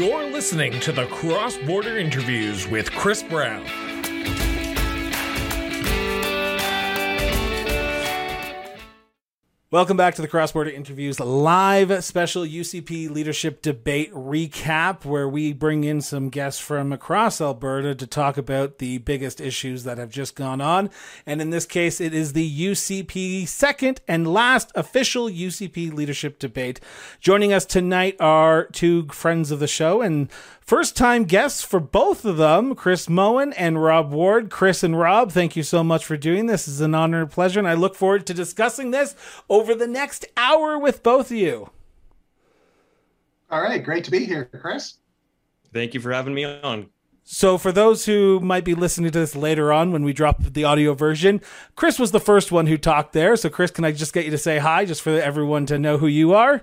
You're listening to the Cross Border Interviews with Chris Brown. Welcome back to the Cross Border Interviews live special UCP leadership debate recap, where we bring in some guests from across Alberta to talk about the biggest issues that have just gone on. And in this case, it is the UCP second and last official UCP leadership debate. Joining us tonight are two friends of the show and First time guests for both of them, Chris Moen and Rob Ward. Chris and Rob, thank you so much for doing this. It's an honor and pleasure, and I look forward to discussing this over the next hour with both of you. All right, great to be here, Chris. Thank you for having me on. So, for those who might be listening to this later on when we drop the audio version, Chris was the first one who talked there. So, Chris, can I just get you to say hi just for everyone to know who you are?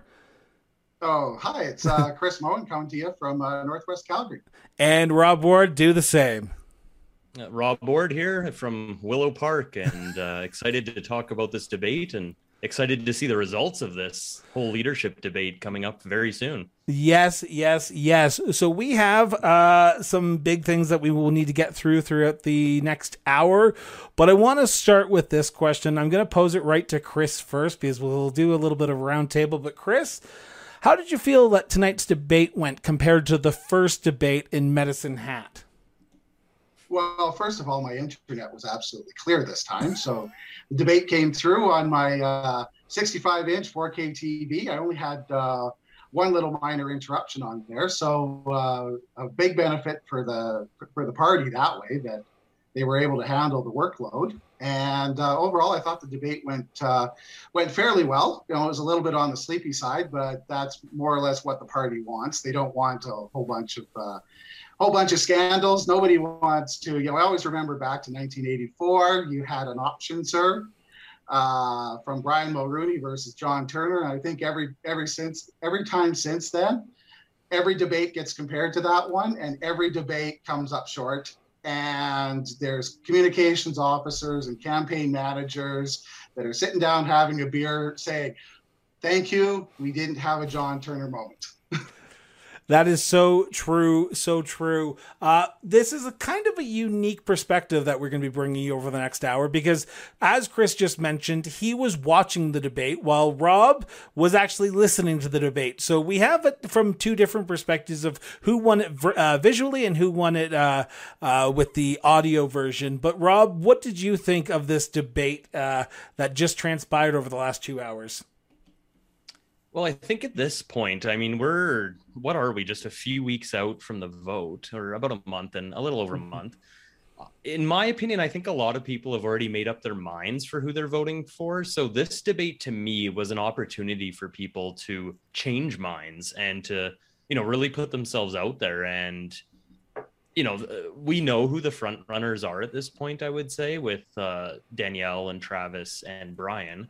Oh, hi. It's uh, Chris Moen coming to you from uh, Northwest Calgary. And Rob Ward, do the same. Uh, Rob Ward here from Willow Park and uh, excited to talk about this debate and excited to see the results of this whole leadership debate coming up very soon. Yes, yes, yes. So we have uh, some big things that we will need to get through throughout the next hour. But I want to start with this question. I'm going to pose it right to Chris first because we'll do a little bit of roundtable. But Chris, how did you feel that tonight's debate went compared to the first debate in Medicine Hat? Well, first of all, my internet was absolutely clear this time. So the debate came through on my uh, 65 inch 4K TV. I only had uh, one little minor interruption on there. So uh, a big benefit for the for the party that way that they were able to handle the workload. And uh, overall, I thought the debate went uh, went fairly well. You know, it was a little bit on the sleepy side, but that's more or less what the party wants. They don't want a whole bunch of uh, whole bunch of scandals. Nobody wants to. You know, I always remember back to 1984. You had an option, sir, uh, from Brian Mulroney versus John Turner. And I think every every since every time since then, every debate gets compared to that one, and every debate comes up short and there's communications officers and campaign managers that are sitting down having a beer saying, Thank you. We didn't have a John Turner moment. That is so true, so true. Uh, this is a kind of a unique perspective that we're going to be bringing you over the next hour because, as Chris just mentioned, he was watching the debate while Rob was actually listening to the debate. So we have it from two different perspectives of who won it uh, visually and who won it uh, uh, with the audio version. But Rob, what did you think of this debate uh, that just transpired over the last two hours? Well, I think at this point, I mean, we're what are we? Just a few weeks out from the vote, or about a month and a little over a mm-hmm. month. In my opinion, I think a lot of people have already made up their minds for who they're voting for. So this debate to me was an opportunity for people to change minds and to, you know, really put themselves out there. And, you know, we know who the front runners are at this point. I would say with uh, Danielle and Travis and Brian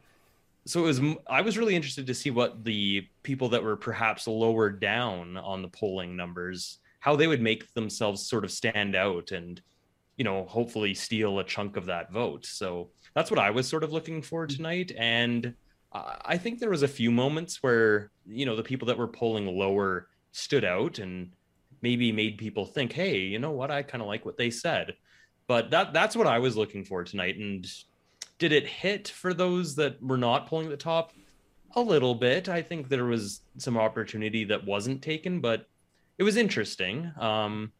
so it was i was really interested to see what the people that were perhaps lower down on the polling numbers how they would make themselves sort of stand out and you know hopefully steal a chunk of that vote. So that's what i was sort of looking for mm. tonight. And i think there was a few moments where you know the people that were polling lower stood out and maybe made people think hey you know what? I kind of like what they said. But that that's what i was looking for tonight. And did it hit for those that were not pulling the top? A little bit. I think there was some opportunity that wasn't taken, but it was interesting. Um,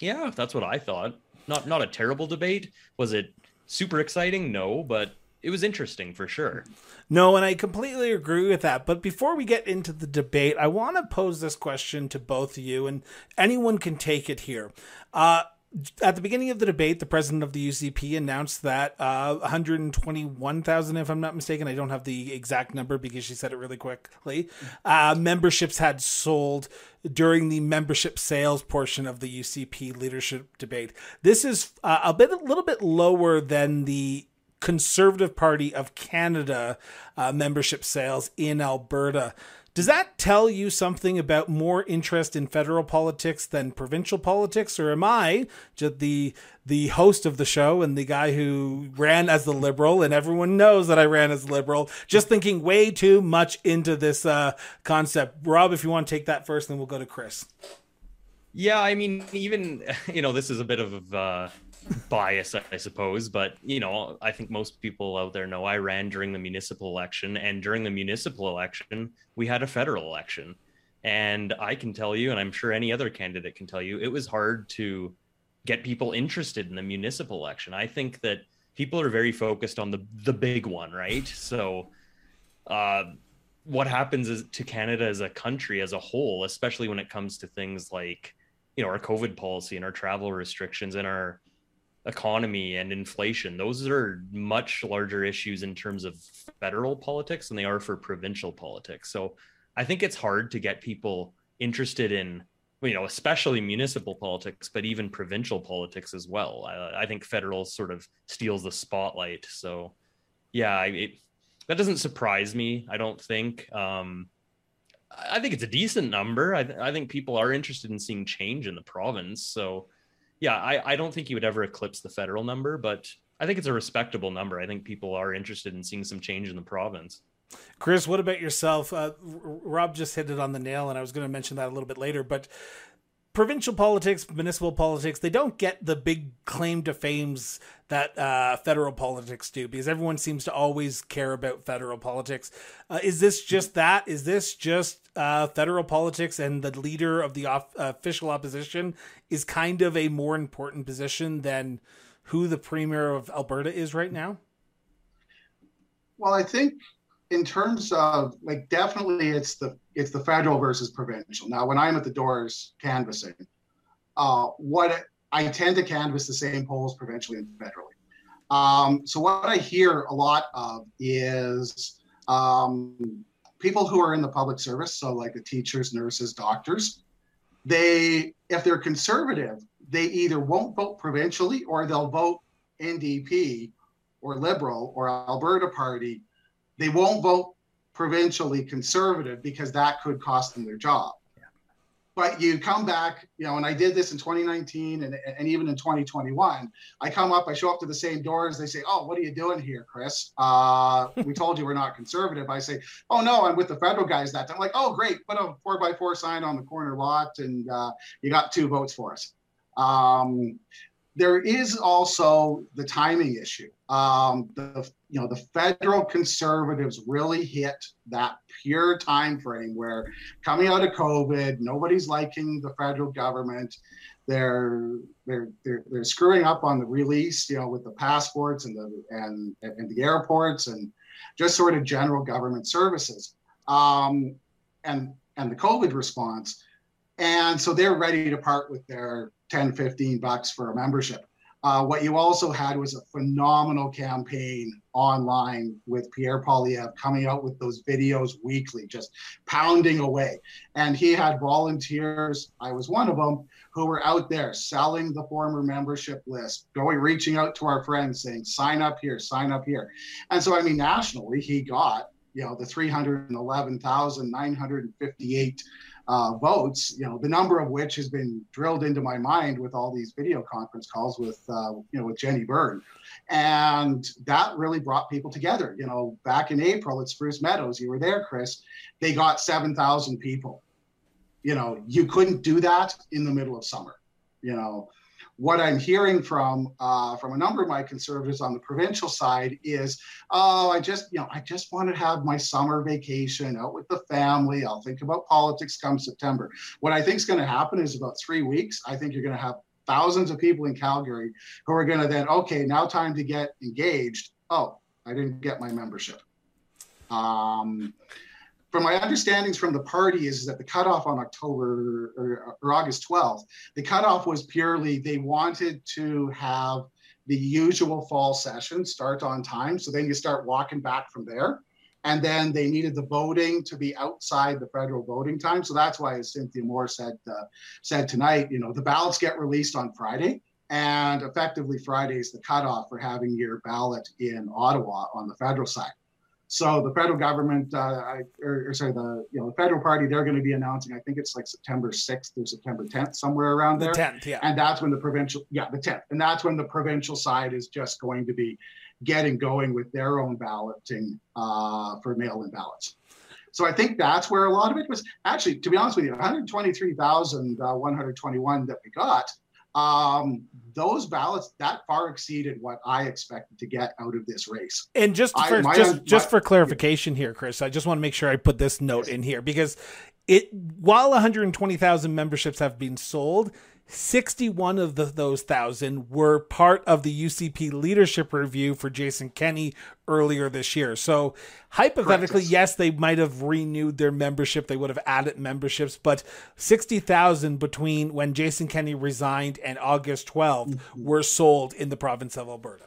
yeah, that's what I thought. Not not a terrible debate. Was it super exciting? No, but it was interesting for sure. No, and I completely agree with that. But before we get into the debate, I want to pose this question to both of you, and anyone can take it here. Uh, at the beginning of the debate, the president of the UCP announced that uh, 121,000, if I'm not mistaken, I don't have the exact number because she said it really quickly, uh, memberships had sold during the membership sales portion of the UCP leadership debate. This is uh, a bit, a little bit lower than the Conservative Party of Canada uh, membership sales in Alberta. Does that tell you something about more interest in federal politics than provincial politics, or am I just the the host of the show and the guy who ran as the liberal, and everyone knows that I ran as liberal, just thinking way too much into this uh, concept? Rob, if you want to take that first, then we'll go to Chris. Yeah, I mean, even you know, this is a bit of uh, bias, I suppose, but you know, I think most people out there know I ran during the municipal election, and during the municipal election, we had a federal election, and I can tell you, and I'm sure any other candidate can tell you, it was hard to get people interested in the municipal election. I think that people are very focused on the the big one, right? So, uh, what happens is to Canada as a country as a whole, especially when it comes to things like you know our COVID policy and our travel restrictions and our economy and inflation. Those are much larger issues in terms of federal politics than they are for provincial politics. So I think it's hard to get people interested in you know especially municipal politics but even provincial politics as well i, I think federal sort of steals the spotlight so yeah it, that doesn't surprise me i don't think um, i think it's a decent number I, I think people are interested in seeing change in the province so yeah I, I don't think you would ever eclipse the federal number but i think it's a respectable number i think people are interested in seeing some change in the province Chris, what about yourself? Uh, Rob just hit it on the nail, and I was going to mention that a little bit later. But provincial politics, municipal politics, they don't get the big claim to fames that uh, federal politics do because everyone seems to always care about federal politics. Uh, is this just that? Is this just uh, federal politics and the leader of the off- official opposition is kind of a more important position than who the premier of Alberta is right now? Well, I think in terms of like definitely it's the it's the federal versus provincial. Now, when I'm at the doors canvassing, uh, what I tend to canvass the same polls provincially and federally. Um, so what I hear a lot of is um, people who are in the public service, so like the teachers, nurses, doctors. They, if they're conservative, they either won't vote provincially or they'll vote NDP or Liberal or Alberta Party they won't vote provincially conservative because that could cost them their job. But you come back, you know, and I did this in 2019 and, and even in 2021. I come up, I show up to the same doors. They say, Oh, what are you doing here, Chris? Uh, we told you we're not conservative. I say, Oh, no, I'm with the federal guys that time. I'm like, Oh, great. Put a four by four sign on the corner lot and uh, you got two votes for us. Um, there is also the timing issue. Um, the you know the federal conservatives really hit that pure time frame where coming out of COVID, nobody's liking the federal government. They're they're they're, they're screwing up on the release, you know, with the passports and the and and the airports and just sort of general government services. Um, and and the COVID response. And so they're ready to part with their 10, 15 bucks for a membership. Uh, what you also had was a phenomenal campaign online with Pierre Poilievre coming out with those videos weekly, just pounding away. And he had volunteers, I was one of them, who were out there selling the former membership list, going, reaching out to our friends saying, sign up here, sign up here. And so, I mean, nationally, he got, you know, the 311,958 uh, votes, you know, the number of which has been drilled into my mind with all these video conference calls with, uh, you know, with Jenny Byrne. And that really brought people together. You know, back in April at Spruce Meadows, you were there, Chris, they got 7,000 people. You know, you couldn't do that in the middle of summer, you know what I'm hearing from uh, from a number of my conservatives on the provincial side is, oh, I just you know I just want to have my summer vacation out with the family. I'll think about politics come September. What I think is going to happen is about three weeks. I think you're going to have thousands of people in Calgary who are going to then okay now time to get engaged. Oh, I didn't get my membership. Um, from my understandings from the party is that the cutoff on October or, or, August 12th, the cutoff was purely they wanted to have the usual fall session start on time. So then you start walking back from there. And then they needed the voting to be outside the federal voting time. So that's why, as Cynthia Moore said, uh, said tonight, you know, the ballots get released on Friday. And effectively, Friday is the cutoff for having your ballot in Ottawa on the federal side. So the federal government, uh, or, or, sorry, the you know the federal party, they're going to be announcing. I think it's like September 6th or September 10th, somewhere around there. The 10th, yeah. And that's when the provincial, yeah, the 10th, and that's when the provincial side is just going to be getting going with their own balloting uh, for mail-in ballots. So I think that's where a lot of it was. Actually, to be honest with you, 123,121 uh, that we got, um, those ballots that far exceeded what I expected to get out of this race. And just for, I, just my, just for clarification here, Chris, I just want to make sure I put this note in here because it while 120,000 memberships have been sold, 61 of the, those thousand were part of the UCP leadership review for Jason Kenney earlier this year. So, hypothetically, Correct. yes, they might have renewed their membership. They would have added memberships, but 60,000 between when Jason Kenney resigned and August 12th mm-hmm. were sold in the province of Alberta.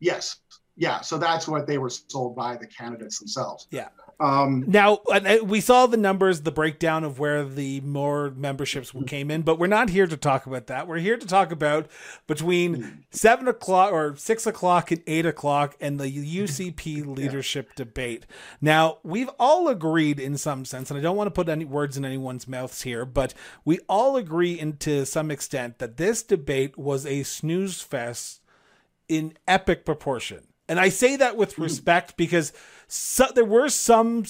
Yes. Yeah. So that's what they were sold by the candidates themselves. Yeah. Um, now we saw the numbers, the breakdown of where the more memberships came in, but we're not here to talk about that. We're here to talk about between seven o'clock or six o'clock and eight o'clock and the UCP leadership yeah. debate. Now we've all agreed in some sense, and I don't want to put any words in anyone's mouths here, but we all agree in to some extent that this debate was a snooze fest in epic proportion. And I say that with hmm. respect because so, there were some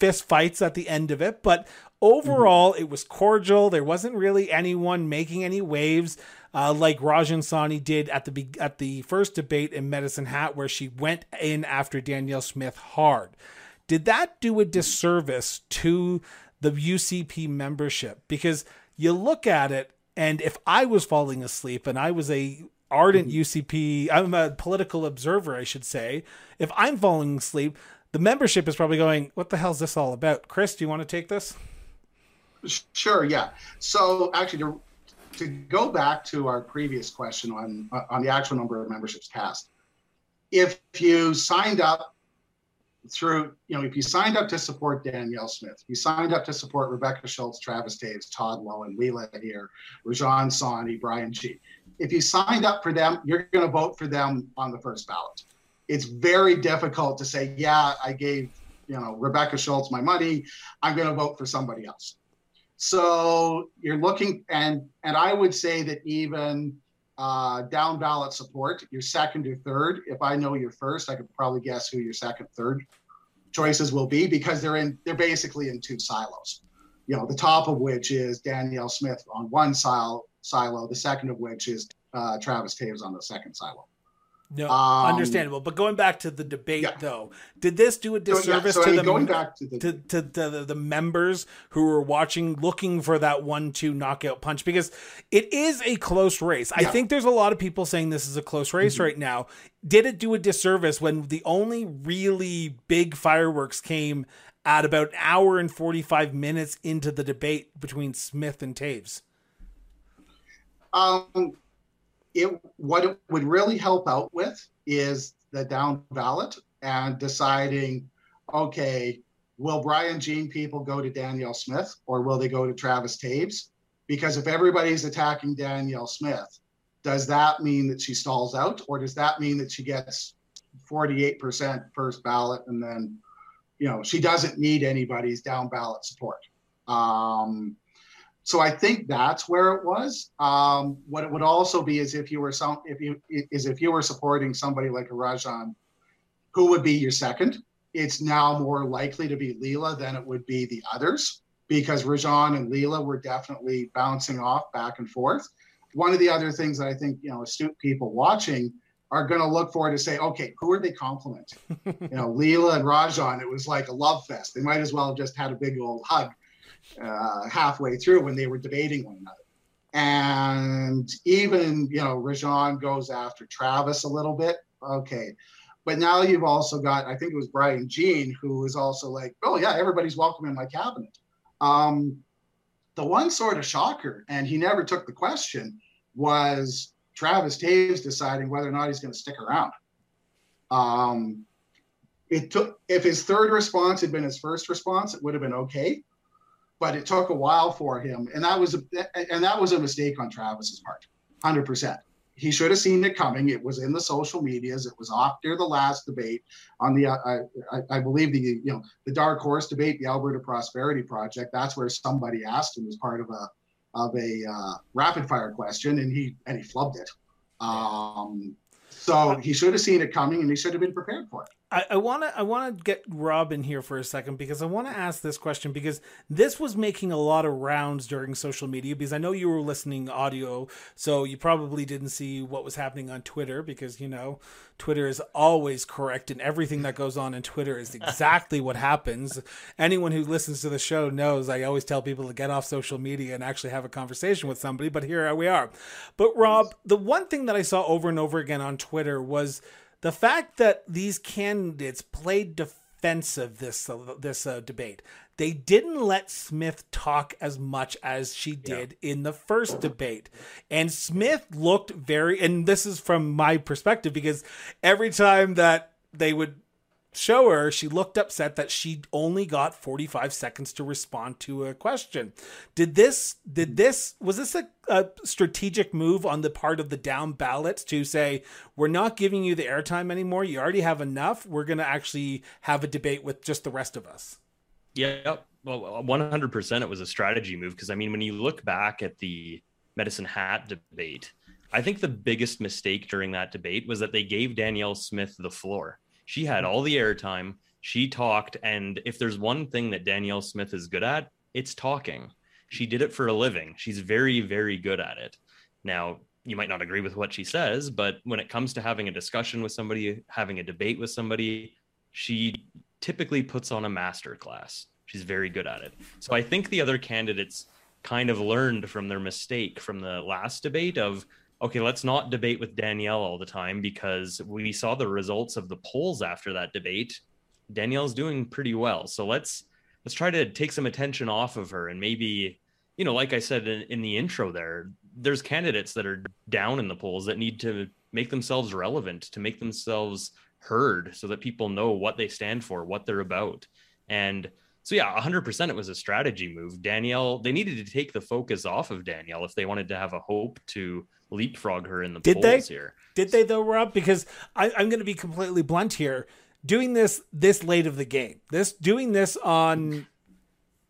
fist fights at the end of it, but overall mm-hmm. it was cordial. There wasn't really anyone making any waves. Uh, like Rajan Sawhney did at the at the first debate in Medicine Hat, where she went in after Danielle Smith hard. Did that do a disservice to the UCP membership? Because you look at it, and if I was falling asleep and I was a ardent mm-hmm. UCP, I'm a political observer, I should say. If I'm falling asleep, the membership is probably going, "What the hell is this all about?" Chris, do you want to take this? Sure. Yeah. So actually, to, to go back to our previous question on on the actual number of memberships cast, if you signed up through, you know, if you signed up to support Danielle Smith, you signed up to support Rebecca Schulz, Travis Toews, Todd Loewen, Leela Aheer, Rajan Sawhney, Brian G if you signed up for them, you're going to vote for them on the first ballot. It's very difficult to say, yeah, I gave you know Rebecca Schulz my money. I'm going to vote for somebody else. So you're looking, and and I would say that even uh, down ballot support, your second or third. If I know your first, I could probably guess who your second, third choices will be because they're in they're basically in two silos. You know, the top of which is Danielle Smith on one silo, silo, the second of which is uh, Travis Toews on the second silo. No, um, understandable. But going back to the debate, yeah. though, did this do a disservice so, yeah, so, to, I mean, the, going back to, the, to, to, to the, the members who were watching, looking for that one-two knockout punch? Because it is a close race. Yeah. I think there's a lot of people saying this is a close race mm-hmm. right now. Did it do a disservice when the only really big fireworks came at about an hour and 45 minutes into the debate between Smith and Toews? Um, it what it would really help out with is the down ballot and deciding, okay, will Brian Jean people go to Danielle Smith or will they go to Travis Toews? Because if everybody's attacking Danielle Smith, does that mean that she stalls out or does that mean that she gets 48% first ballot and then, you know, she doesn't need anybody's down ballot support? Um, so I think that's where it was. Um, what it would also be is if you were some if you is if you were supporting somebody like a Rajan, who would be your second? It's now more likely to be Leela than it would be the others because Rajan and Leela were definitely bouncing off back and forth. One of the other things that I think you know astute people watching are going to look for to say, okay, who are they complimenting? you know, Leela and Rajan, it was like a love fest. They might as well have just had a big old hug uh, halfway through when they were debating one another. And even, you know, Rajan goes after Travis a little bit. Okay. But now you've also got, I think it was Brian Jean, who is also like, oh, yeah, everybody's welcome in my cabinet. Um, the one sort of shocker, and he never took the question, was Travis Toews deciding whether or not he's going to stick around. Um, it took if his third response had been his first response, it would have been okay but it took a while for him, and that was a and that was a mistake on Travis's part, hundred percent. He should have seen it coming. It was in the social medias. It was after the last debate on the, uh, I, I, believe the you know the dark horse debate, the Alberta Prosperity Project. That's where somebody asked him as part of a of a uh, rapid fire question, and he and he flubbed it. Um, so he should have seen it coming, and he should have been prepared for it. I want to I want to get Rob in here for a second because I want to ask this question because this was making a lot of rounds during social media because I know you were listening audio so you probably didn't see what was happening on Twitter because you know Twitter is always correct and everything that goes on in Twitter is exactly what happens. Anyone who listens to the show knows I always tell people to get off social media and actually have a conversation with somebody but here we are. But Rob, the one thing that I saw over and over again on Twitter was the fact that these candidates played defensive this uh, this uh, debate they didn't let smith talk as much as she did yeah. in the first debate and smith looked very and this is from my perspective because every time that they would show her, she looked upset that she only got 45 seconds to respond to a question. Did this, did this, was this a, a, strategic move on the part of the down ballots to say, we're not giving you the airtime anymore. You already have enough. We're going to actually have a debate with just the rest of us? Yeah. Well, 100% it was a strategy move. Because, I mean, when you look back at the medicine hat debate, I think the biggest mistake during that debate was that they gave Danielle Smith the floor she had all the airtime. She talked. And if there's one thing that Danielle Smith is good at, it's talking. She did it for a living. She's very, very good at it. Now, you might not agree with what she says, but when it comes to having a discussion with somebody, having a debate with somebody, she typically puts on a master class. She's very good at it. So I think the other candidates kind of learned from their mistake from the last debate of okay, let's not debate with Danielle all the time because we saw the results of the polls after that debate. Danielle's doing pretty well. So let's let's try to take some attention off of her and maybe, you know, like I said in, in the intro there, there's candidates that are down in the polls that need to make themselves relevant, to make themselves heard so that people know what they stand for, what they're about. And so yeah, 100% it was a strategy move. Danielle, they needed to take the focus off of Danielle if they wanted to have a hope to leapfrog her in the Did polls they? here. Did they though, Rob? Because I, I'm going to be completely blunt here. Doing this this late of the game, this doing this on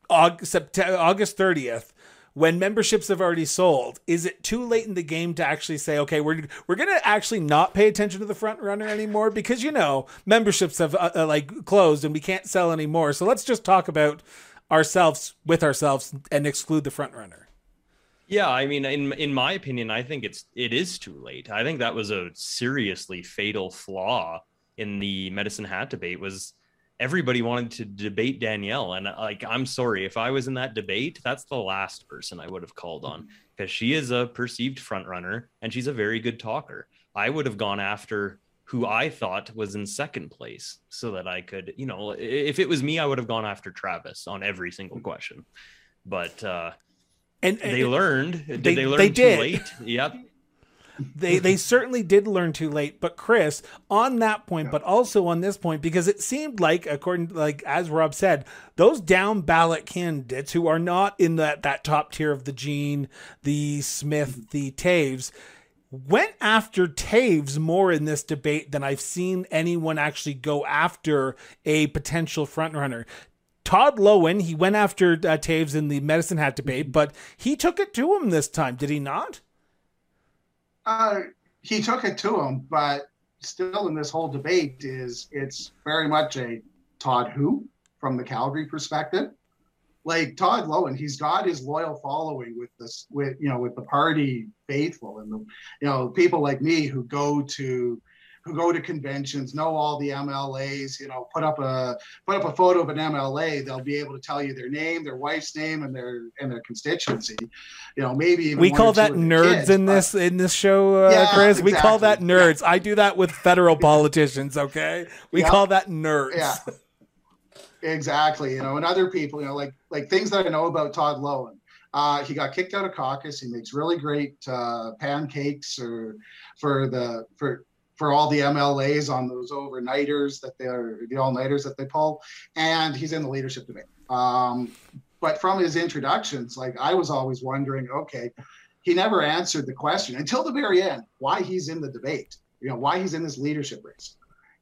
August, September, August 30th, when memberships have already sold, is it too late in the game to actually say, okay, we're we're gonna actually not pay attention to the front runner anymore because you know memberships have uh, uh, like closed and we can't sell anymore. So let's just talk about ourselves with ourselves and exclude the front runner. Yeah, I mean, in in my opinion, I think it's it is too late. I think that was a seriously fatal flaw in the medicine hat debate. Was everybody wanted to debate Danielle, and uh, like, I'm sorry if I was in that debate, that's the last person I would have called on mm-hmm. because she is a perceived front runner and she's a very good talker. I would have gone after who I thought was in second place so that I could, you know, if it was me, I would have gone after Travis on every single mm-hmm. question. But uh, and, and they learned. Did they, they learn they too did. late? Yep. they they certainly did learn too late but chris on that point but also on this point because it seemed like according to, like as rob said those down ballot candidates who are not in that that top tier of the Jean the smith mm-hmm. the Toews went after Toews more in this debate than i've seen anyone actually go after a potential frontrunner Todd Loewen, he went after uh, Toews in the medicine hat debate, but he took it to him this time, did he not? Uh, he took it to him, but still in this whole debate is it's very much a Todd who from the Calgary perspective. Like Todd Loewen, he's got his loyal following with this, with you know, with the party faithful and the, you know, people like me who go to who go to conventions know all the MLAs. You know, put up a put up a photo of an MLA, they'll be able to tell you their name, their wife's name, and their and their constituency. You know, maybe we call that nerds kids, in this in this show, uh, yeah, Chris. Exactly. We call that nerds. Yeah. I do that with federal politicians. Okay, we yeah. call that nerds. Yeah. Exactly, you know, and other people, you know, like like things that I know about Todd Loewen. Uh, he got kicked out of caucus. He makes really great uh, pancakes or for the for for all the MLAs on those overnighters that they're the all nighters that they pull, and he's in the leadership debate. Um, but from his introductions, like I was always wondering, okay, he never answered the question until the very end why he's in the debate, you know, why he's in this leadership race.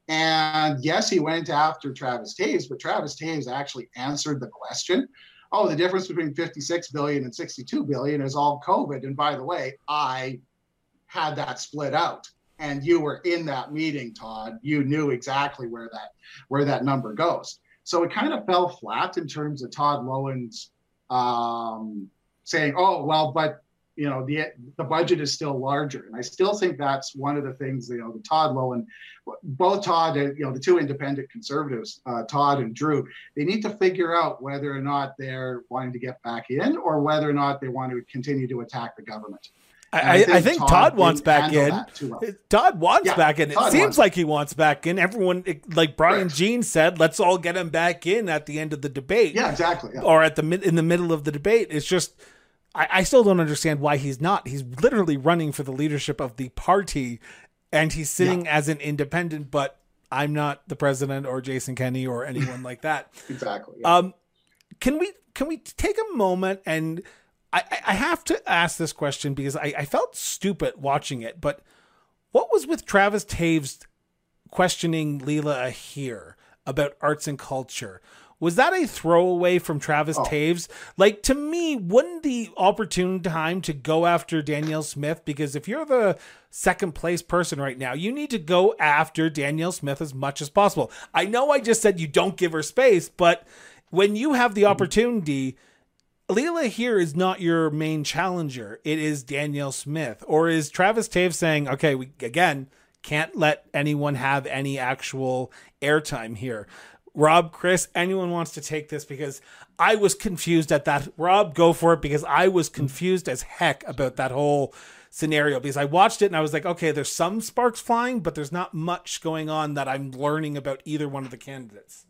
And yes, he went after Travis Toews, but Travis Toews actually answered the question. Oh, the difference between 56 billion and 62 billion is all COVID. And by the way, I had that split out and you were in that meeting, Todd, you knew exactly where that where that number goes. So it kind of fell flat in terms of Todd Loewen's um, saying, "Oh, well, but you know the the budget is still larger," and I still think that's one of the things you know the Todd Loewen, both Todd and you know the two independent conservatives, uh, Todd and Drew, they need to figure out whether or not they're wanting to get back in or whether or not they want to continue to attack the government. I, I, think, I think Todd, Todd wants back in. Well. Todd wants yeah, back in. It Todd seems like he wants back in. Everyone, like Brian right. Jean said, let's all get him back in at the end of the debate. Yeah, exactly. Yeah. Or at the in the middle of the debate. It's just, I, I still don't understand why he's not. He's literally running for the leadership of the party, and he's sitting yeah. as an independent. But I'm not the president or Jason Kenney or anyone like that. exactly. Um, can we can we take a moment and I, I have to ask this question because I, I felt stupid watching it, but what was with Travis Toews questioning Leela Aheer about arts and culture? Was that a throwaway from Travis oh. Toews? Like to me, wouldn't the opportune time to go after Danielle Smith? Because if you're the second place person right now, you need to go after Danielle Smith as much as possible. I know I just said you don't give her space, but when you have the mm-hmm. opportunity. Mm-hmm Leela Aheer is not your main challenger. It is Danielle Smith. Or is Travis Toews saying, okay, we again can't let anyone have any actual airtime here? Rob, Chris, anyone wants to take this because I was confused at that. Rob, go for it because I was confused as heck about that whole scenario because I watched it and I was like, okay, there's some sparks flying, but there's not much going on that I'm learning about either one of the candidates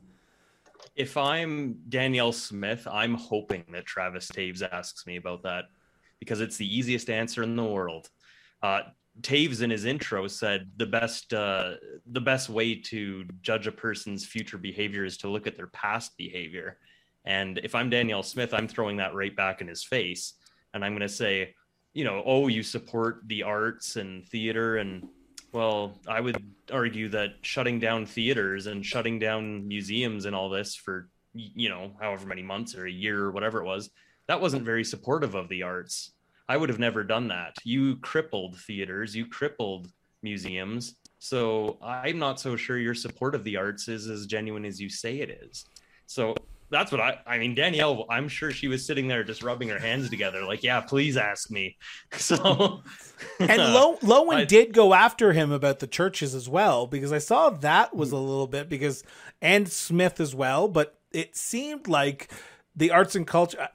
if I'm Danielle Smith, I'm hoping that Travis Toews asks me about that because it's the easiest answer in the world. Uh, Toews in his intro said the best uh, the best way to judge a person's future behavior is to look at their past behavior. And if I'm Danielle Smith, I'm throwing that right back in his face, and I'm going to say, you know, oh, you support the arts and theater and well, I would argue that shutting down theaters and shutting down museums and all this for you know however many months or a year or whatever it was, that wasn't very supportive of the arts. I would have never done that. You crippled theaters, you crippled museums. So I'm not so sure your support of the arts is as genuine as you say it is. So that's what I I mean Danielle I'm sure she was sitting there just rubbing her hands together like yeah please ask me. So and Lo- Loewen I, did go after him about the churches as well because I saw that was a little bit because and Smith as well but it seemed like the arts and culture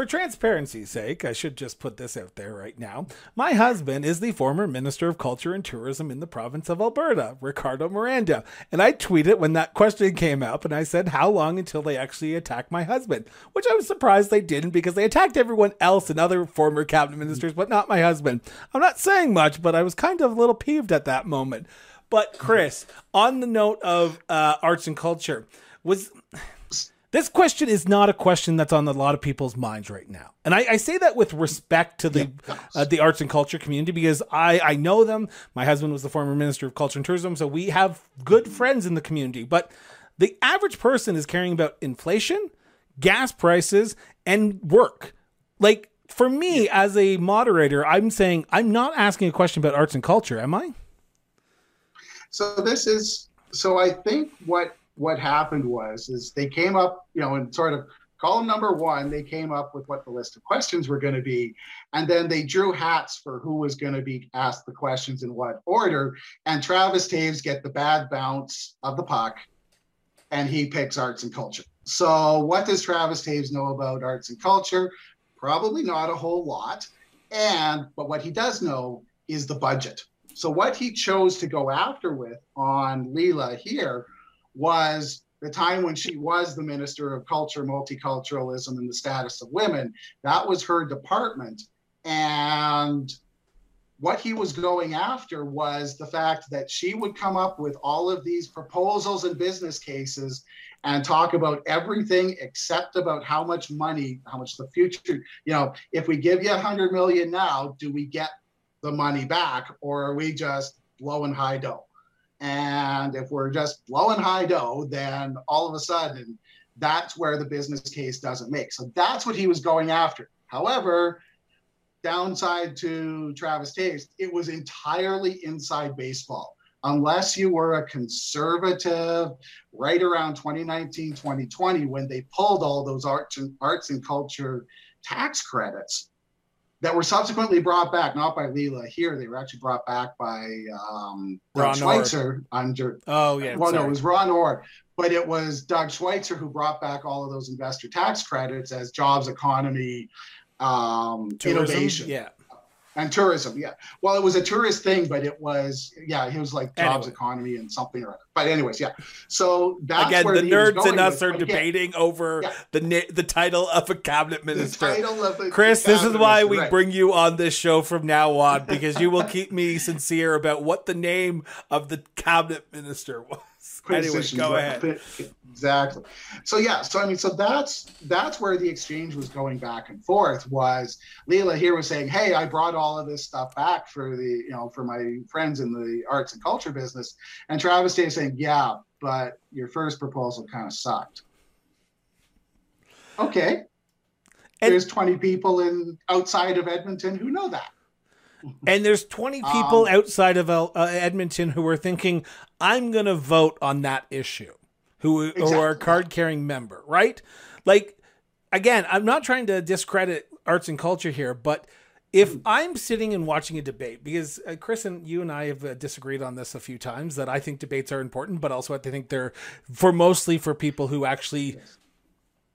for transparency's sake, I should just put this out there right now. My husband is the former Minister of Culture and Tourism in the province of Alberta, Ricardo Miranda. And I tweeted when that question came up and I said, How long until they actually attack my husband? Which I was surprised they didn't because they attacked everyone else and other former cabinet ministers, but not my husband. I'm not saying much, but I was kind of a little peeved at that moment. But Chris, on the note of uh, arts and culture, was this question is not a question that's on a lot of people's minds right now, and I, I say that with respect to the yeah, uh, the arts and culture community because I I know them. My husband was the former minister of culture and tourism, so we have good friends in the community. But the average person is caring about inflation, gas prices, and work. Like for me yeah. as a moderator, I'm saying I'm not asking a question about arts and culture, am I? So this is so I think what what happened was is they came up, you know, in sort of column number one, they came up with what the list of questions were going to be. And then they drew hats for who was going to be asked the questions in what order. And Travis Toews get the bad bounce of the puck and he picks arts and culture. So what does Travis Toews know about arts and culture? Probably not a whole lot. And but what he does know is the budget. So what he chose to go after with on Leela Aheer was the time when she was the Minister of Culture, Multiculturalism, and the Status of Women. That was her department. And what he was going after was the fact that she would come up with all of these proposals and business cases and talk about everything except about how much money, how much the future, you know, if we give you a hundred million now, do we get the money back or are we just blowing high dough? And if we're just blowing high dough, then all of a sudden, that's where the business case doesn't make. So that's what he was going after. However, downside to Travis Toews, it was entirely inside baseball. Unless you were a conservative right around 2019, 2020, when they pulled all those arts and arts and culture tax credits that were subsequently brought back, not by Leela Aheer, they were actually brought back by um, Doug Schweitzer under. Oh, yeah. Well, sorry. no, it was Ron Orr, but it was Doug Schweitzer who brought back all of those investor tax credits as jobs, economy, um, innovation. Yeah. And tourism, yeah. Well, it was a tourist thing, but it was, yeah, he was like jobs, anyway. economy, and something or other. But anyways, yeah. So that's again, the nerds and us are debating again, over yeah. the the title of a cabinet minister. The title of a Chris, this is why we right. bring you on this show from now on because you will keep me sincere about what the name of the cabinet minister was. Anyway, go ahead. Exactly. So yeah, so I mean, so that's that's where the exchange was going back and forth. Was Leela Aheer was saying, "Hey, I brought all of this stuff back for the you know for my friends in the arts and culture business," and Travis Toews saying, "Yeah, but your first proposal kind of sucked." Okay. And, There's 20 people in outside of Edmonton who know that and there's 20 people um, outside of uh, Edmonton who are thinking, I'm going to vote on that issue, who, exactly. who are a card carrying member, right? Like, again, I'm not trying to discredit arts and culture here, but if. I'm sitting and watching a debate, because uh, Chris and you and I have uh, disagreed on this a few times, that I think debates are important, but also I think they're for mostly for people who actually yes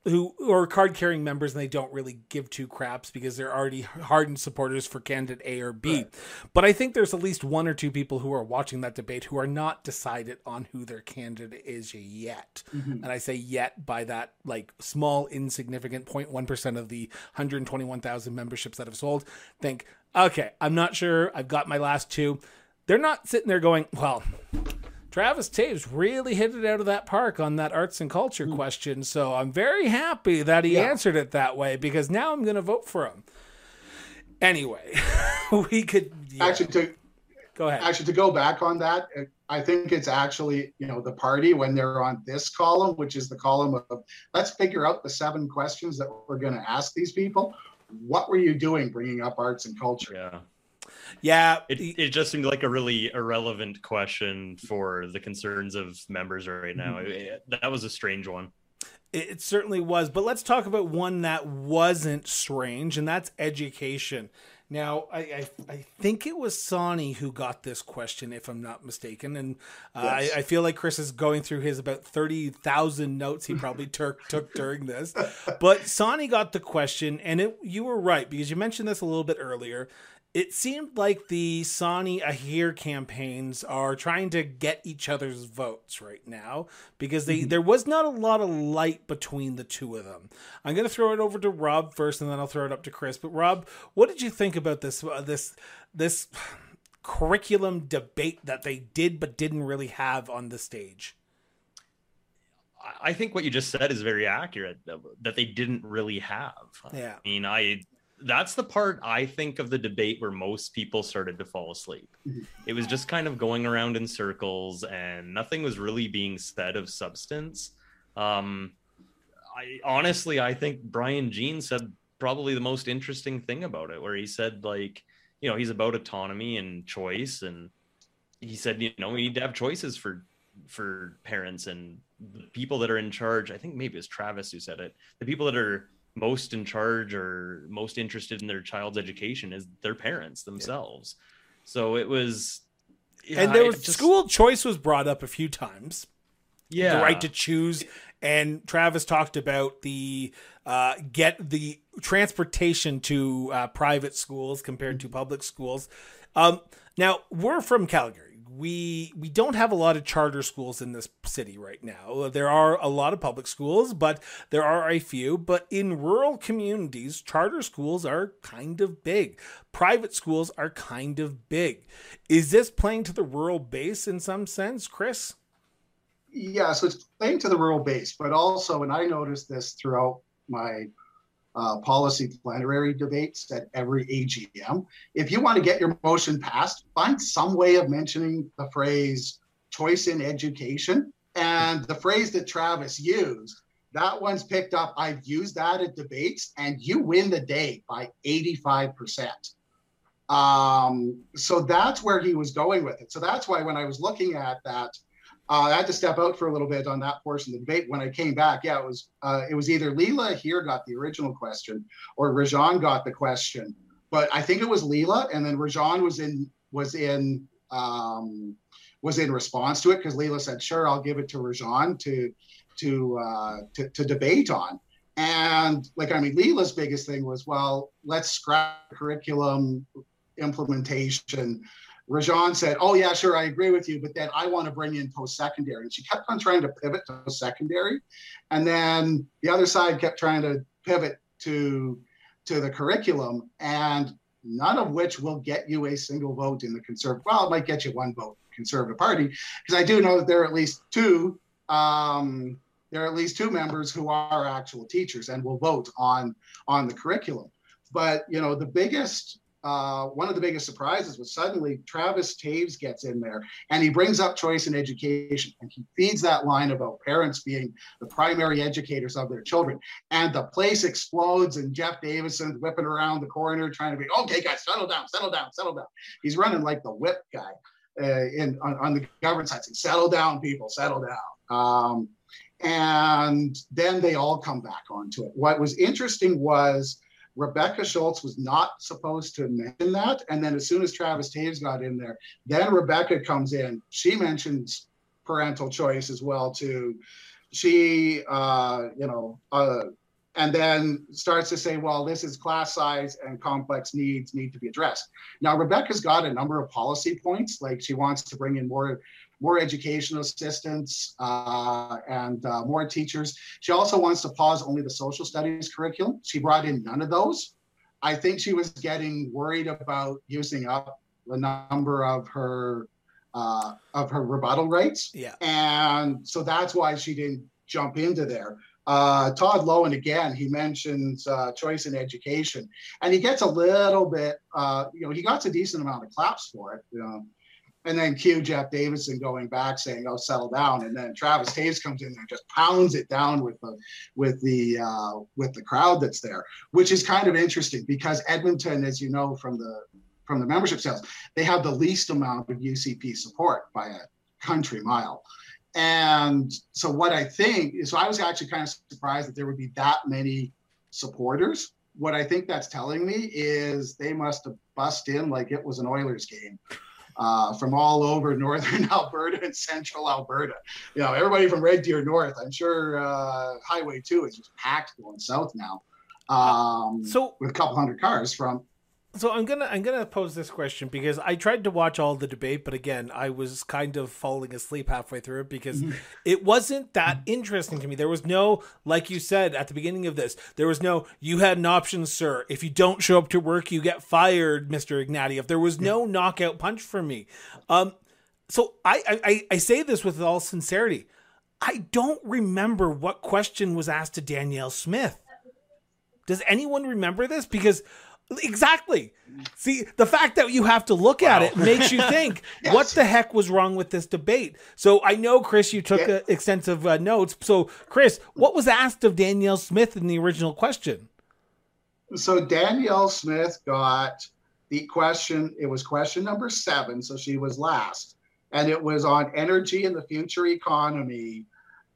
who are card carrying members and they don't really give two craps because they're already hardened supporters for candidate A or B. Right. But I think there's at least one or two people who are watching that debate who are not decided on who their candidate is yet. Mm-hmm. And I say yet by that like small, insignificant 0.1% of the 121,000 memberships that have sold. Think, okay, I'm not sure. I've got my last two. They're not sitting there going, well, Travis Toews really hit it out of that park on that arts and culture mm. question. So I'm very happy that he yeah. answered it that way because now I'm going to vote for him. Anyway, we could yeah. actually to go ahead. Actually, to go back on that, I think it's actually you know the party when they're on this column, which is the column of let's figure out the seven questions that we're going to ask these people. What were you doing bringing up arts and culture? Yeah. Yeah, it, it just seemed like a really irrelevant question for the concerns of members right now. Mm-hmm. It, that was a strange one. It certainly was. But let's talk about one that wasn't strange, and that's education. Now, I, I, I think it was Sawhney who got this question, if I'm not mistaken, and uh, yes. I, I, feel like Chris is going through his about thirty thousand notes he probably took took during this. But Sawhney got the question, and it you were right because you mentioned this a little bit earlier it seemed like the Sawhney Aheer campaigns are trying to get each other's votes right now because they mm-hmm. there was not a lot of light between the two of them. I'm going to throw it over to Rob first, and then I'll throw it up to Chris. But Rob, what did you think about this uh, this this curriculum debate that they did but didn't really have on the stage? I think what you just said is very accurate that they didn't really have. Yeah. I mean, I that's the part I think of the debate where most people started to fall asleep. Mm-hmm. It was just kind of going around in circles and nothing was really being said of substance. Um, I honestly, I think Brian Jean said probably the most interesting thing about it, where he said, like, you know, he's about autonomy and choice. And he said, you know, we need to have choices for for parents and the people that are in charge. I think maybe it's Travis who said it. The people that are most in charge or most interested in their child's education is their parents themselves. Yeah. So it was, yeah, and there was just, school choice was brought up a few times. Yeah, the right to choose. And Travis talked about the uh, get the transportation to uh, private schools compared to public schools. Um, now we're from Calgary we we don't have a lot of charter schools in this city right now. There are a lot of public schools, but there are a few. But in rural communities, charter schools are kind of big. Private schools are kind of big. Is this playing to the rural base in some sense, Chris? Yeah, so it's playing to the rural base, but also, and I noticed this throughout my uh, policy plenary debates at every AGM. If you want to get your motion passed, find some way of mentioning the phrase choice in education. And the phrase that Travis used, that one's picked up. I've used that at debates, and you win the day by 85%. Um, so that's where he was going with it. So that's why when I was looking at that, uh, I had to step out for a little bit on that portion of the debate. When I came back, yeah, it was uh, it was either Leela Aheer got the original question or Rajan got the question, but I think it was Leela, and then Rajan was in was in um, was in response to it because Leela said, "Sure, I'll give it to Rajan to to, uh, to to debate on." And like, I mean, Leela's biggest thing was, well, let's scrap curriculum implementation Rajan said, "Oh yeah, sure, I agree with you, but then I want to bring in post-secondary." And she kept on trying to pivot to post-secondary, and then the other side kept trying to pivot to to the curriculum, and none of which will get you a single vote in the conservative. Well, it might get you one vote, Conservative Party, because I do know that there are at least two. Um, there are at least two members who are actual teachers and will vote on on the curriculum. But you know, the biggest uh, one of the biggest surprises was suddenly Travis Toews gets in there and he brings up choice in education and he feeds that line about parents being the primary educators of their children. And the place explodes and Jeff Davison's whipping around the corner trying to be, okay, guys, settle down, settle down, settle down. He's running like the whip guy uh, in on, on, the government side, saying, settle down, people, settle down. Um, and then they all come back onto it. What was interesting was Rebecca Schulz was not supposed to mention that. And then as soon as Travis Toews got in there, then Rebecca comes in. She mentions parental choice as well too. She, uh, you know, uh, and then starts to say, well, this is class size and complex needs need to be addressed. Now, Rebecca's got a number of policy points, like she wants to bring in more more educational assistants uh, and uh, more teachers. She also wants to pause only the social studies curriculum. She brought in none of those. I think she was getting worried about using up the number of her uh, of her rebuttal rights. Yeah. And so that's why she didn't jump into there. Uh, Todd Loewen, again, he mentions uh, choice in education, and he gets a little bit, uh, you know, he got a decent amount of claps for it. You know, and then cue Jeff Davison going back saying, "Oh, settle down," and then Travis Toews comes in and just pounds it down with the with the uh, with the crowd that's there, which is kind of interesting because Edmonton, as you know from the from the membership sales, they have the least amount of UCP support by a country mile. And so what I think is, so I was actually kind of surprised that there would be that many supporters. What I think that's telling me is they must have bust in like it was an Oilers game uh, from all over northern Alberta and central Alberta. You know, everybody from Red Deer North. I'm sure uh, Highway 2 is just packed going south now. Um, so with a couple hundred cars from so I'm gonna I'm gonna pose this question because I tried to watch all the debate, but again, I was kind of falling asleep halfway through it because mm-hmm. it wasn't that interesting to me. There was no, like you said at the beginning of this, there was no you had an option, sir. If you don't show up to work, you get fired, Mister Ignatieff. There was no knockout punch for me. Um, so I, I I say this with all sincerity. I don't remember what question was asked to Danielle Smith. Does anyone remember this? Because Exactly. See, the fact that you have to look wow. at it makes you think, yes. what the heck was wrong with this debate? So I know, Chris, you took yeah. extensive uh, notes. So, Chris, what was asked of Danielle Smith in the original question? So Danielle Smith got the question. It was question number seven, so she was last, and it was on energy and the future economy.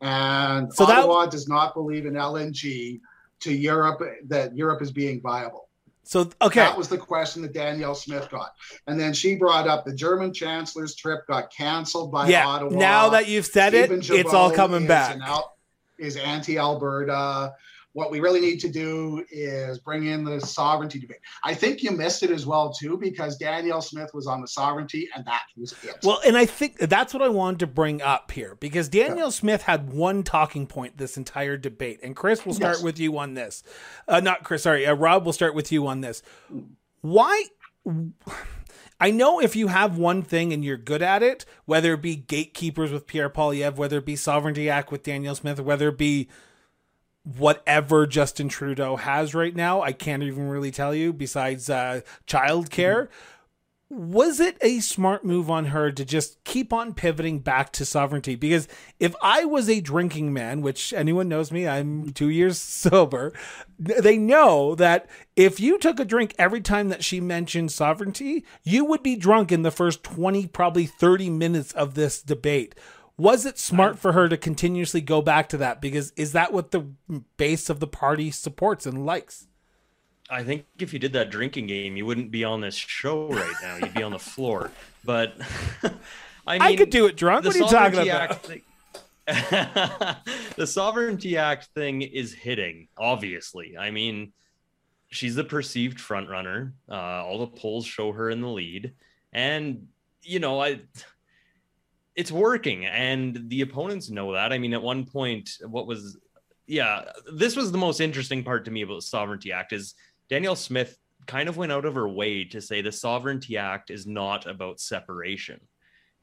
And so Ottawa that... does not believe in LNG to Europe that Europe is being viable. So okay, that was the question that Danielle Smith got, and then she brought up the German chancellor's trip got canceled by yeah, Ottawa. Now that you've said Stephen it, Chabot it's all coming back. is anti-Alberta what we really need to do is bring in the sovereignty debate. I think you missed it as well too because Danielle Smith was on the sovereignty and that was it. Well, and I think that's what I wanted to bring up here because Danielle yeah. Smith had one talking point this entire debate, and Chris will start yes. with you on this. Uh, not Chris, sorry, uh, Rob will start with you on this. Why? I know if you have one thing and you're good at it, whether it be gatekeepers with Pierre Poilievre, whether it be Sovereignty Act with Danielle Smith, whether it be whatever Justin Trudeau has right now. I can't even really tell you besides uh, childcare. Mm-hmm. was it a smart move on her to just keep on pivoting back to sovereignty? Because if I was a drinking man, which anyone knows me, I'm two years sober, they know that if you took a drink every time that she mentioned sovereignty, you would be drunk in the first 20, probably 30 minutes of this debate. Was it smart for her to continuously go back to that? Because is that what the base of the party supports and likes? I think if you did that drinking game, you wouldn't be on this show right now. You'd be on the floor. But I mean, I could do it drunk. What are you talking about? Thing, the Sovereignty Act thing is hitting, obviously. I mean, she's the perceived front runner. Uh, all the polls show her in the lead. And, you know, I it's working and the opponents know that. I mean, at one point, what was yeah, this was the most interesting part to me about the Sovereignty Act is Danielle Smith kind of went out of her way to say the Sovereignty Act is not about separation.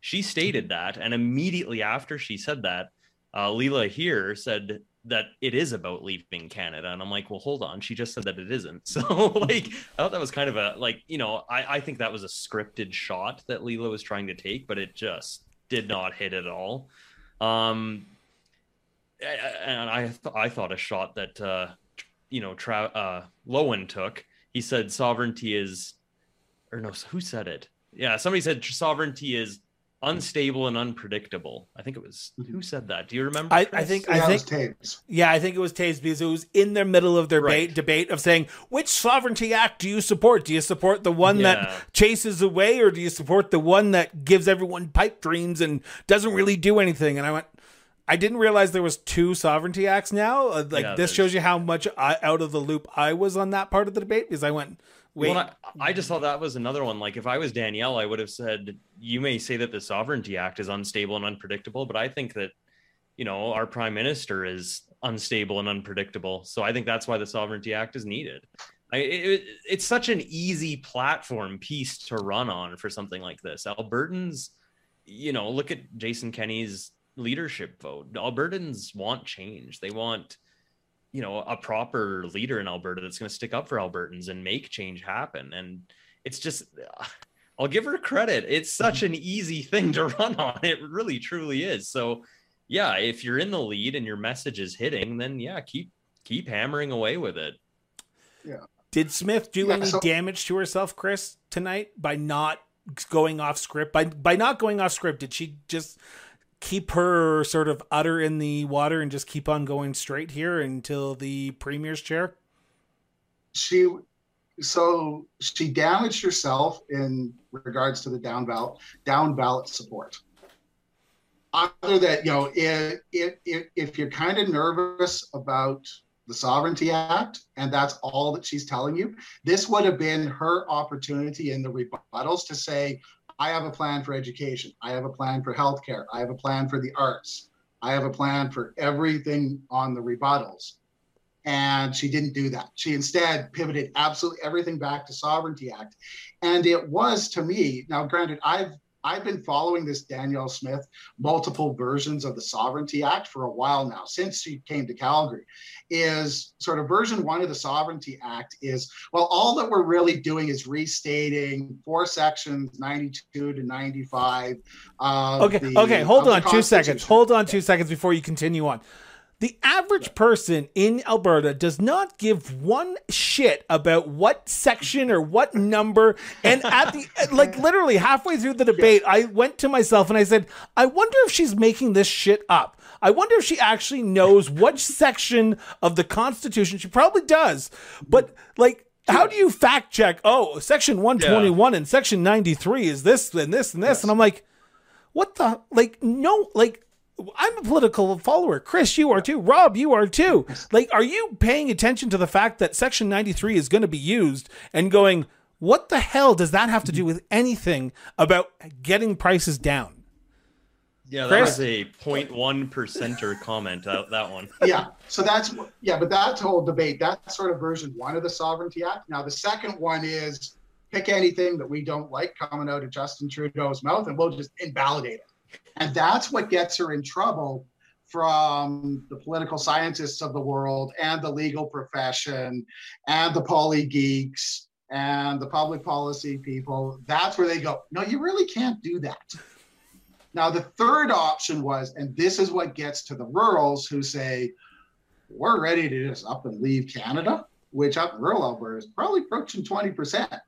She stated that, and immediately after she said that, uh, Leela Aheer said that it is about leaving Canada, and I'm like, well, hold on, she just said that it isn't. So, like, I thought that was kind of a like, you know, I I think that was a scripted shot that Leela was trying to take, but it just did not hit at all. Um, and I th- I thought a shot that uh, you know, Tra- uh, Loewen took. He said sovereignty is, or no, who said it? Yeah, somebody said sovereignty is unstable and unpredictable. I think it was mm-hmm. who said that. Do you remember? I, I think yeah, I think Yeah, I think it was Toews because it was in the middle of their right. debate of saying which sovereignty act do you support? Do you support the one yeah. that chases away, or do you support the one that gives everyone pipe dreams and doesn't really do anything? And I went, I didn't realize there was two sovereignty acts now. Uh, like yeah, this shows you how much I, out of the loop I was on that part of the debate because I went. Wait. Well, I, I, just thought that was another one. Like if I was Danielle, I would have said, "You may say that the Sovereignty Act is unstable and unpredictable, but I think that, you know, our Prime Minister is unstable and unpredictable. So I think that's why the Sovereignty Act is needed. I, it, it's such an easy platform piece to run on for something like this. Albertans, you know, look at Jason Kenney's leadership vote. Albertans want change. They want, you know, a proper leader in Alberta that's going to stick up for Albertans and make change happen. And it's just, I'll give her credit. It's such an easy thing to run on. It really, truly is. So, yeah, if you're in the lead and your message is hitting, then yeah, keep keep hammering away with it. Yeah. Did Smith do yeah, any so- damage to herself, Chris, tonight by not going off script? By by not going off script, did she just keep her sort of utter in the water and just keep on going straight here until the premier's chair? She so she damaged herself in regards to the down ballot down ballot support. Other that you know, if if, if you're kind of nervous about the Sovereignty Act, and that's all that she's telling you. This would have been her opportunity in the rebuttals to say, I have a plan for education. I have a plan for healthcare. I have a plan for the arts. I have a plan for everything on the rebuttals. And she didn't do that. She instead pivoted absolutely everything back to Sovereignty Act. And it was to me, now granted, I've I've been following this Danielle Smith multiple versions of the Sovereignty Act for a while now, since she came to Calgary. Is sort of version one of the Sovereignty Act is well, all that we're really doing is restating four sections 92 to 95. okay, the, okay, hold on two seconds. Hold on two seconds before you continue on. The average person in Alberta does not give one shit about what section or what number. And at the, like, literally halfway through the debate, I went to myself and I said, I wonder if she's making this shit up. I wonder if she actually knows what section of the Constitution. She probably does. But, like, how do you fact check? Oh, section 121 yeah. and section 93 is this and this and this. Yes. And I'm like, what the? Like, no, like, I'm a political follower. Chris, you are too. Rob, you are too. Like, are you paying attention to the fact that Section 93 is going to be used and going, what the hell does that have to do with anything about getting prices down? Yeah, that Chris? was a 0.1 percenter comment. Uh, that one. Yeah. So that's yeah, but that whole debate, that's sort of version one of the Sovereignty Act. Now the second one is pick anything that we don't like coming out of Justin Trudeau's mouth, and we'll just invalidate it. And that's what gets her in trouble from the political scientists of the world and the legal profession and the poly geeks and the public policy people, that's where they go, no, you really can't do that. Now, the third option was, and this is what gets to the rurals who say, we're ready to just up and leave Canada, which up in rural Alberta is probably approaching 20%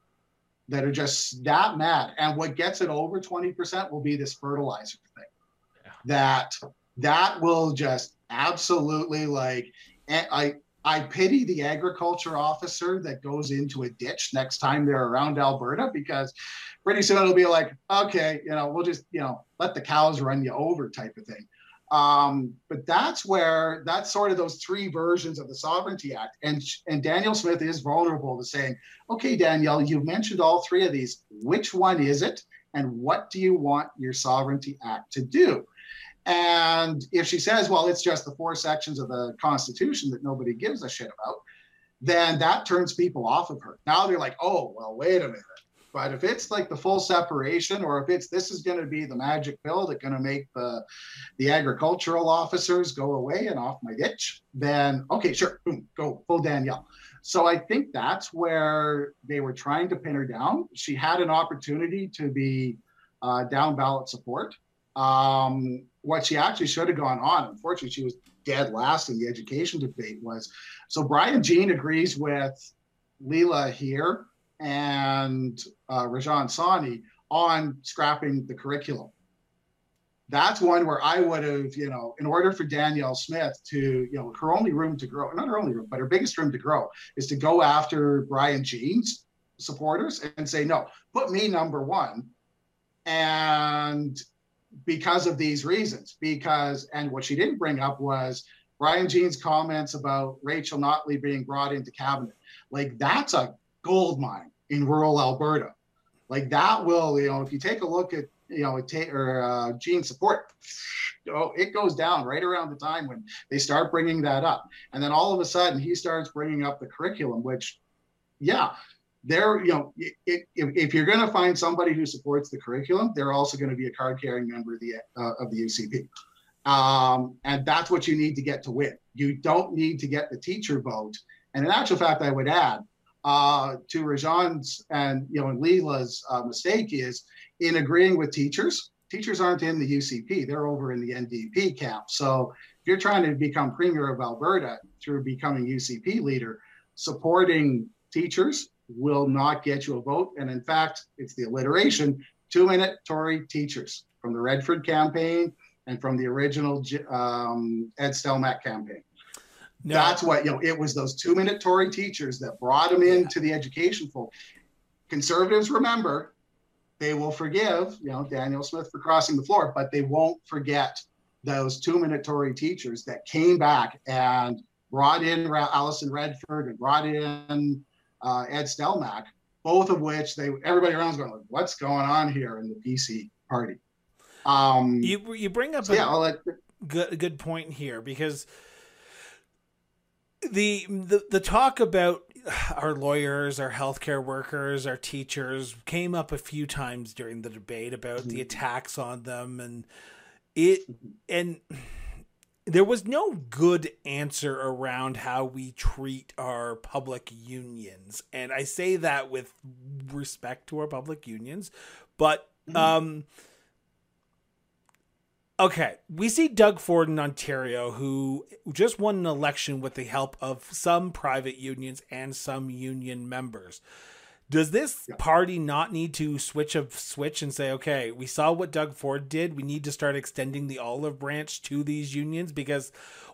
that are just that mad. And what gets it over 20% will be this fertilizer thing. Yeah. That that will just absolutely like I I pity the agriculture officer that goes into a ditch next time they're around Alberta because pretty soon it'll be like, okay, you know, we'll just, you know, let the cows run you over type of thing. Um, but that's where that's sort of those three versions of the Sovereignty Act. And and Danielle Smith is vulnerable to saying, okay, Danielle, you've mentioned all three of these. Which one is it? And what do you want your Sovereignty Act to do? And if she says, well, it's just the four sections of the Constitution that nobody gives a shit about, then that turns people off of her. Now they're like, oh, well, wait a minute. But if it's like the full separation, or if it's this is going to be the magic pill that's going to make the the agricultural officers go away and off my ditch, then okay, sure, boom, go full Danielle. So I think that's where they were trying to pin her down. She had an opportunity to be uh, down ballot support. Um, what she actually should have gone on, unfortunately, she was dead last in the education debate. Was so Brian Jean agrees with Leela Aheer and uh, Rajan Sawhney on scrapping the curriculum. That's one where I would have, you know, in order for Danielle Smith to, you know, her only room to grow, not her only room, but her biggest room to grow is to go after Brian Jean's supporters and say, no, put me number one. And because of these reasons, because, and what she didn't bring up was Brian Jean's comments about Rachel Notley being brought into cabinet. Like that's a gold mine in rural Alberta. Like that will, you know, if you take a look at, you know, ta- or uh, Jean support, oh, it goes down right around the time when they start bringing that up. And then all of a sudden he starts bringing up the curriculum, which, yeah, they're, you know, it, it, if, if, you're going to find somebody who supports the curriculum, they're also going to be a card carrying member of the, uh, of the UCP. Um, and that's what you need to get to win. You don't need to get the teacher vote. And in actual fact, I would add, uh, to Rajan's and you know and Leela's uh, mistake is in agreeing with teachers. Teachers aren't in the UCP; they're over in the NDP camp. So if you're trying to become premier of Alberta through becoming UCP leader, supporting teachers will not get you a vote. And in fact, it's the alliteration: two-minute Tory teachers from the Redford campaign and from the original um, Ed Stelmach campaign. No. That's what, you know, it was those two minute Tory teachers that brought him into the education fold. Conservatives remember, they will forgive, you know, Danielle Smith for crossing the floor, but they won't forget those two minute Tory teachers that came back and brought in Alison Redford and brought in uh, Ed Stelmach, both of which they everybody around is going, like, what's going on here in the PC party? Um, you you bring up so a yeah, let, good good point here because the the the talk about our lawyers, our healthcare workers, our teachers came up a few times during the debate about the mm-hmm. attacks on them and it and there was no good answer around how we treat our public unions and i say that with respect to our public unions but mm-hmm. um Okay, we see Doug Ford in Ontario, who just won an election with the help of some private unions and some union members. Does this yeah. party not need to switch a switch and say, okay, we saw what Doug Ford did. We need to start extending the olive branch to these unions because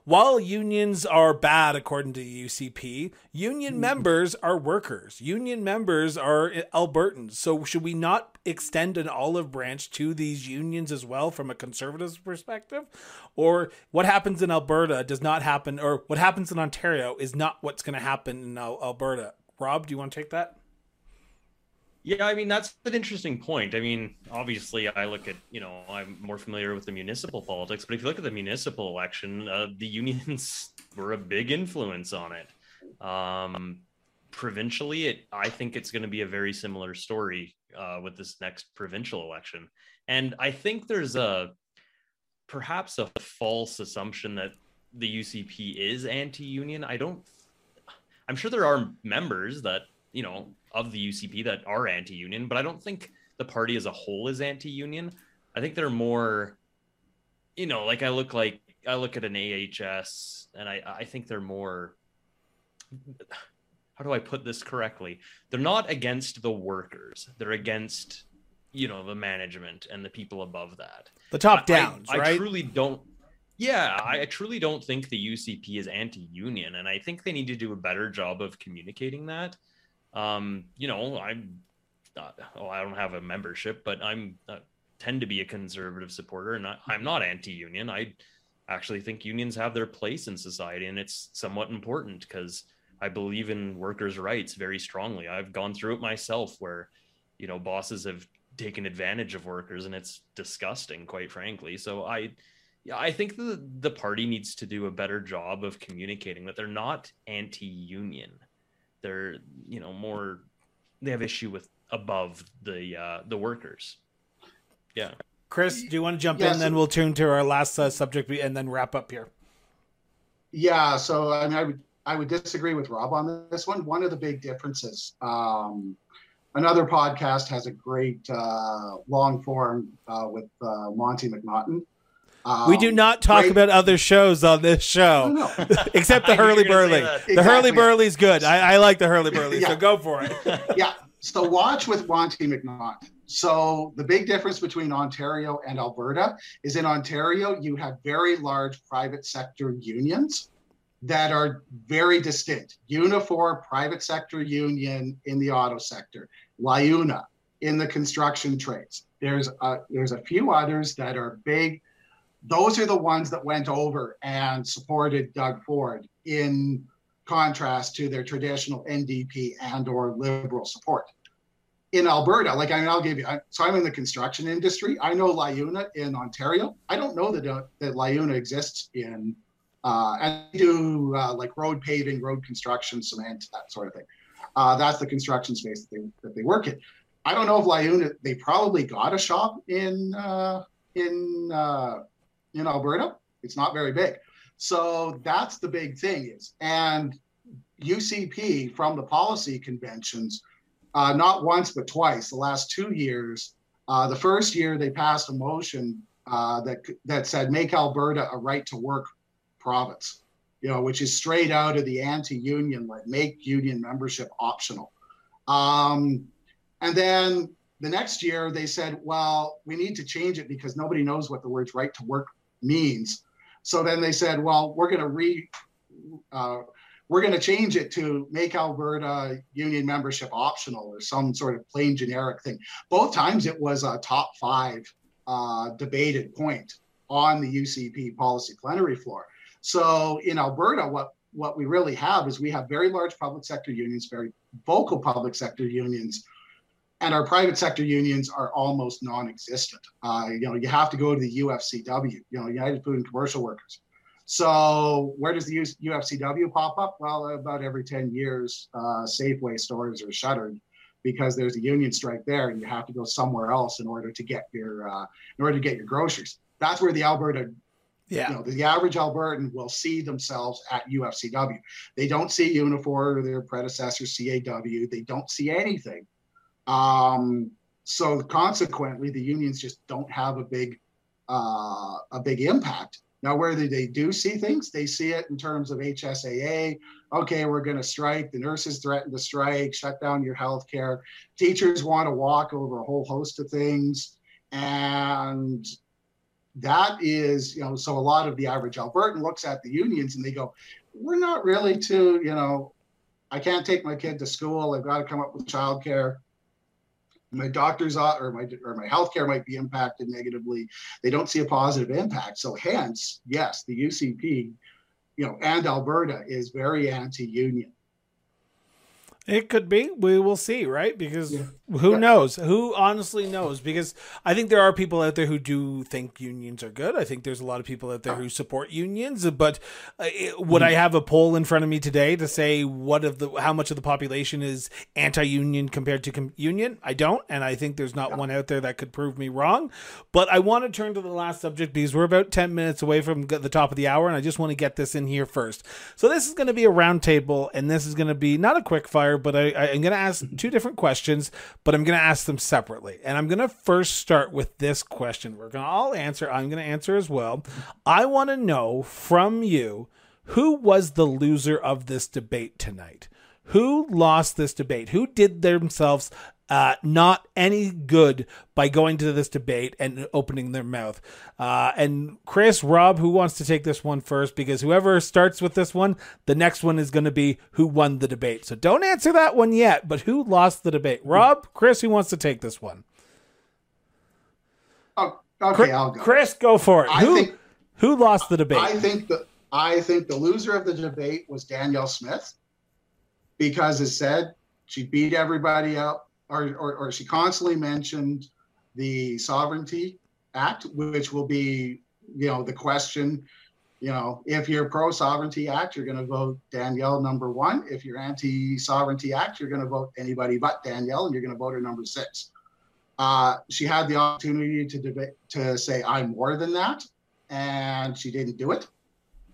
while unions are bad according to the UCP, union mm-hmm. members are workers. Union members are Albertans. So should we not extend an olive branch to these unions as well from a conservative perspective? Or what happens in Alberta does not happen, or what happens in Ontario is not what's going to happen in Alberta. Rob, do you want to take that? Yeah, I mean that's an interesting point. I mean, obviously, I look at you know I'm more familiar with the municipal politics, but if you look at the municipal election, uh, the unions were a big influence on it. Um, provincially, it I think it's going to be a very similar story uh, with this next provincial election, and I think there's a perhaps a false assumption that the UCP is anti-union. I don't. I'm sure there are members that you know, of the UCP that are anti-union, but I don't think the party as a whole is anti-union. I think they're more, you know, like I look like I look at an AHS, and I I think they're more. How do I put this correctly? They're not against the workers. They're against, you know, the management and the people above that. The top downs, I, right? I truly don't. Yeah, I truly don't think the UCP is anti-union, and I think they need to do a better job of communicating that. Um, you know, I'm not. Oh, I don't have a membership, but I'm uh, tend to be a conservative supporter, and I, I'm not anti-union. I actually think unions have their place in society, and it's somewhat important because I believe in workers' rights very strongly. I've gone through it myself, where you know bosses have taken advantage of workers, and it's disgusting, quite frankly. So I yeah, I think the the party needs to do a better job of communicating that they're not anti-union. They're you know more they have issue with above the uh, the workers. Yeah. Chris, do you want to jump Yeah, in? so- then we'll turn to our last uh, subject and then wrap up here. Yeah, so I mean, I would I would disagree with Rob on this one. One of the big differences. Um, another podcast has a great uh, long form uh, with uh, Monte McNaughton. Um, we do not talk great- about other shows on this show, No, no. except the I knew you Hurley were gonna Burley. The Hurley Exactly. Burley's good. I, I like the Hurley Burley, so go for it. yeah. So watch with Monte McNaught. So the big difference between Ontario and Alberta is in Ontario, you have very large private sector unions that are very distinct. Unifor private sector union in the auto sector, Liuna in the construction trades. There's a, there's a few others that are big. Those are the ones that went over and supported Doug Ford in contrast to their traditional NDP and or liberal support. In Alberta, like I mean, I'll give you. So I'm in the construction industry. I know Liuna in Ontario. I don't know that uh, that Liuna exists in, uh, and they do uh, like road paving, road construction, cement, that sort of thing. Uh, that's the construction space that they that they work in. I don't know if Liuna. They probably got a shop in uh, in uh, in Alberta. It's not very big. So that's the big thing is, and UCP from the policy conventions, uh, not once but twice, the last two years. Uh, the first year they passed a motion uh, that that said make Alberta a right to work province, you know, which is straight out of the anti-union, like make union membership optional. Um, and then the next year they said, well, we need to change it because nobody knows what the words right to work means. So then they said, well, we're going to re, uh, we're going to change it to make Alberta union membership optional or some sort of plain generic thing. Both times it was a top five uh, debated point on the UCP policy plenary floor. So in Alberta, what what we really have is we have very large public sector unions, very vocal public sector unions, and our private sector unions are almost non-existent. Uh, you know, you have to go to the UFCW, you know, United Food and Commercial Workers. So where does the UFCW pop up? Well, about every 10 years, uh, Safeway stores are shuttered because there's a union strike there, and you have to go somewhere else in order to get your uh, in order to get your groceries. That's where the Alberta Yeah. you know, the average Albertan will see themselves at UFCW. They don't see Unifor or their predecessor CAW. They don't see anything. Um, so consequently, the unions just don't have a big uh, a big impact. Now, where they, they do see things, they see it in terms of HSAA. Okay, we're going to strike. The nurses threaten to strike, shut down your health care. Teachers want to walk over a whole host of things. And that is, you know, so a lot of the average Albertan looks at the unions and they go, we're not really too, you know, I can't take my kid to school. I've got to come up with childcare. My doctor's uh, or my or my healthcare might be impacted negatively. They don't see a positive impact. So hence, yes, the UCP, you know, and Alberta is very anti-union. It could be. We will see, right? Because Yeah. Who knows? Who honestly knows? Because I think there are people out there who do think unions are good. I think there's a lot of people out there who support unions. But uh, would I have a poll in front of me today to say what of the how much of the population is anti-union compared to com- union? I don't, and I think there's not one out there that could prove me wrong. But I want to turn to the last subject because we're about ten minutes away from the top of the hour, and I just want to get this in here first. So this is going to be a roundtable, and this is going to be not a quick fire, but I, I'm going to ask two different questions but I'm going to ask them separately. And I'm going to first start with this question. We're going to all answer. I'm going to answer as well. I want to know from you who was the loser of this debate tonight? Who lost this debate? Who did themselves uh, not any good by going to this debate and opening their mouth. Uh, and Chris, Rob, who wants to take this one first? Because whoever starts with this one, the next one is going to be who won the debate. So don't answer that one yet, but who lost the debate? Rob, Chris, who wants to take this one? Oh, okay, Chris, I'll go. Chris, go for it. I who, think, who lost the debate? I think the I think the loser of the debate was Danielle Smith because as said, she beat everybody up or, or, or she constantly mentioned the Sovereignty Act, which will be, you know, the question, you know, if you're pro Sovereignty Act, you're going to vote Danielle number one. If you're anti Sovereignty Act, you're going to vote anybody but Danielle, and you're going to vote her number six. Uh, she had the opportunity to debate to say I'm more than that, and she didn't do it.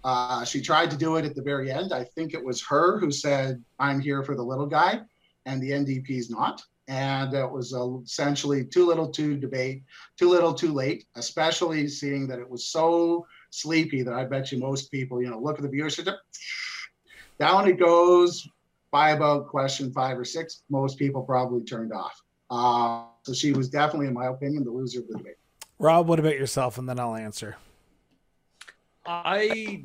Uh, she tried to do it at the very end. I think it was her who said I'm here for the little guy, and the NDP's not and it was essentially too little too debate, too little too late, especially seeing that it was so sleepy that I bet you most people, you know, look at the viewership, down it goes by about question five or six. Most people probably turned off. Uh, so she was definitely, in my opinion, the loser of the debate. Rob, what about yourself? And then I'll answer. I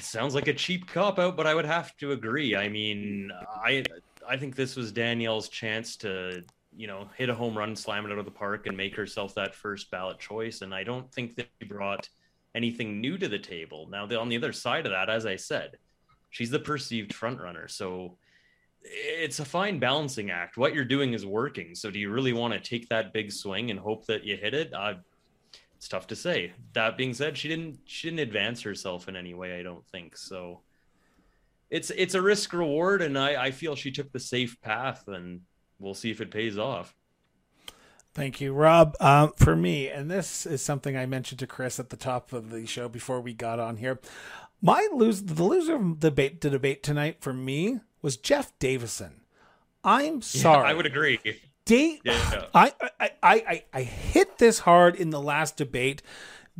sounds like a cheap cop out, but I would have to agree. I mean, I I think this was Danielle's chance to, you know, hit a home run, slam it out of the park, and make herself that first ballot choice. And I don't think that he brought anything new to the table. Now, the, on the other side of that, as I said, she's the perceived front runner. So it's a fine balancing act. What you're doing is working. So do you really want to take that big swing and hope that you hit it? Uh, it's tough to say. That being said, she didn't she didn't advance herself in any way. I don't think so it's it's a risk reward, and I, I feel she took the safe path, and we'll see if it pays off. Thank you, Rob. Um, for me, and this is something I mentioned to Chris at the top of the show before we got on here. My lose the loser of the debate, the debate tonight for me was Jeff Davison. I'm sorry. Yeah, I would agree. Date, yeah. I, I, I, I hit this hard in the last debate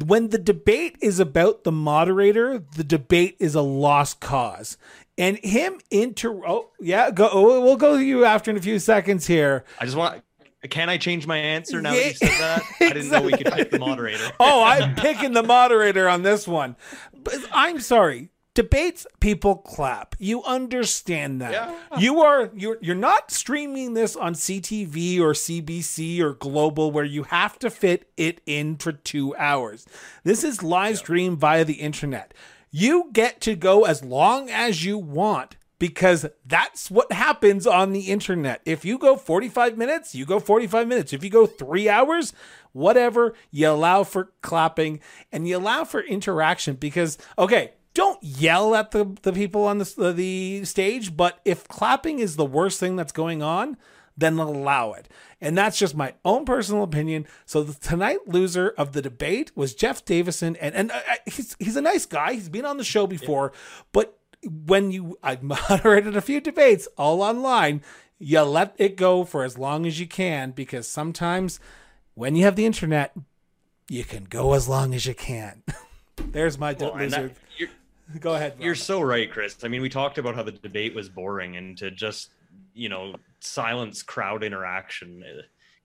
when the debate is about the moderator, the debate is a lost cause. And him inter oh yeah, go oh, we'll go to you after in a few seconds here. I just want can I change my answer now yeah, that you said that? I didn't know we could pick the moderator. oh, I'm picking the moderator on this one. But I'm sorry debates people clap you understand that yeah. you are you're you're not streaming this on CTV or CBC or global where you have to fit it in for 2 hours this is live stream via the internet you get to go as long as you want because that's what happens on the internet. If you go 45 minutes, you go 45 minutes. If you go three hours, whatever, you allow for clapping and you allow for interaction because, okay, don't yell at the, the people on the, the stage, but if clapping is the worst thing that's going on, then allow it. And that's just my own personal opinion. So the tonight loser of the debate was Jeff Davison, and and uh, he's he's a nice guy. He's been on the show before, yeah. but when you I moderated a few debates all online, you let it go for as long as you can because sometimes when you have the internet, you can go as long as you can. There's my well, loser. Go ahead. You're so right, Chris. I mean, we talked about how the debate was boring and to just, you know, silence crowd interaction.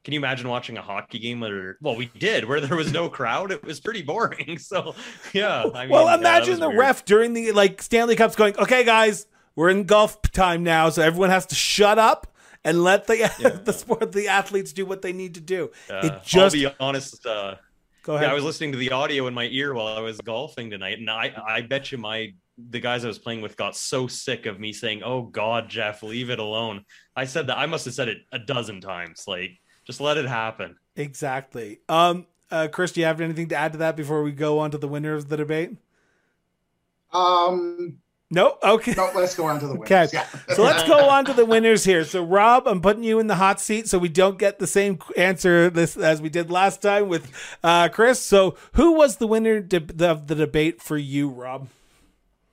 Can you imagine watching a hockey game where, well, we did, where there was no crowd? It was pretty boring. So, yeah. I mean, well, imagine the weird. ref during the like Stanley Cups going, okay, guys, we're in golf time now. So everyone has to shut up and let the yeah. the sport the athletes do what they need to do. Uh, it just I'll be honest. Uh, Go ahead. Yeah, I was listening to the audio in my ear while I was golfing tonight, and I I bet you my the guys I was playing with got so sick of me saying, "Oh God, Jeff, leave it alone." I said that I must have said it a dozen times. Like, just let it happen. Exactly. Um, uh, Chris, do you have anything to add to that before we go on to the winner of the debate? Um, no. Okay. No, let's go on to the winners. Okay. Yeah. so let's go on to the winners here. So Rob, I'm putting you in the hot seat so we don't get the same answer this as we did last time with uh, Chris. So who was the winner de- of the debate for you, Rob?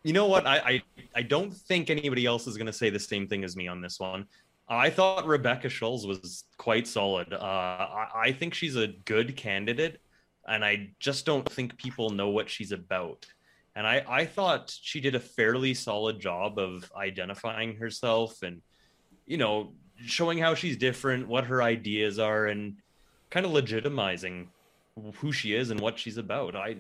You know what? I I, I don't think anybody else is going to say the same thing as me on this one. I thought Rebecca Schulz was quite solid. Uh, I, I think she's a good candidate, and I just don't think people know what she's about. And I, I thought she did a fairly solid job of identifying herself and, you know, showing how she's different, what her ideas are, and kind of legitimizing who she is and what she's about. I,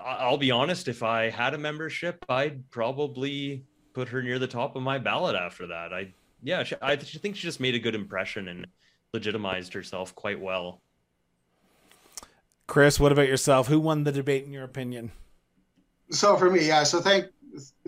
I'll be honest, if I had a membership, I'd probably put her near the top of my ballot after that. I, yeah, she, I think she just made a good impression and legitimized herself quite well. Chris, what about yourself? Who won the debate in your opinion? So for me, yeah. So thank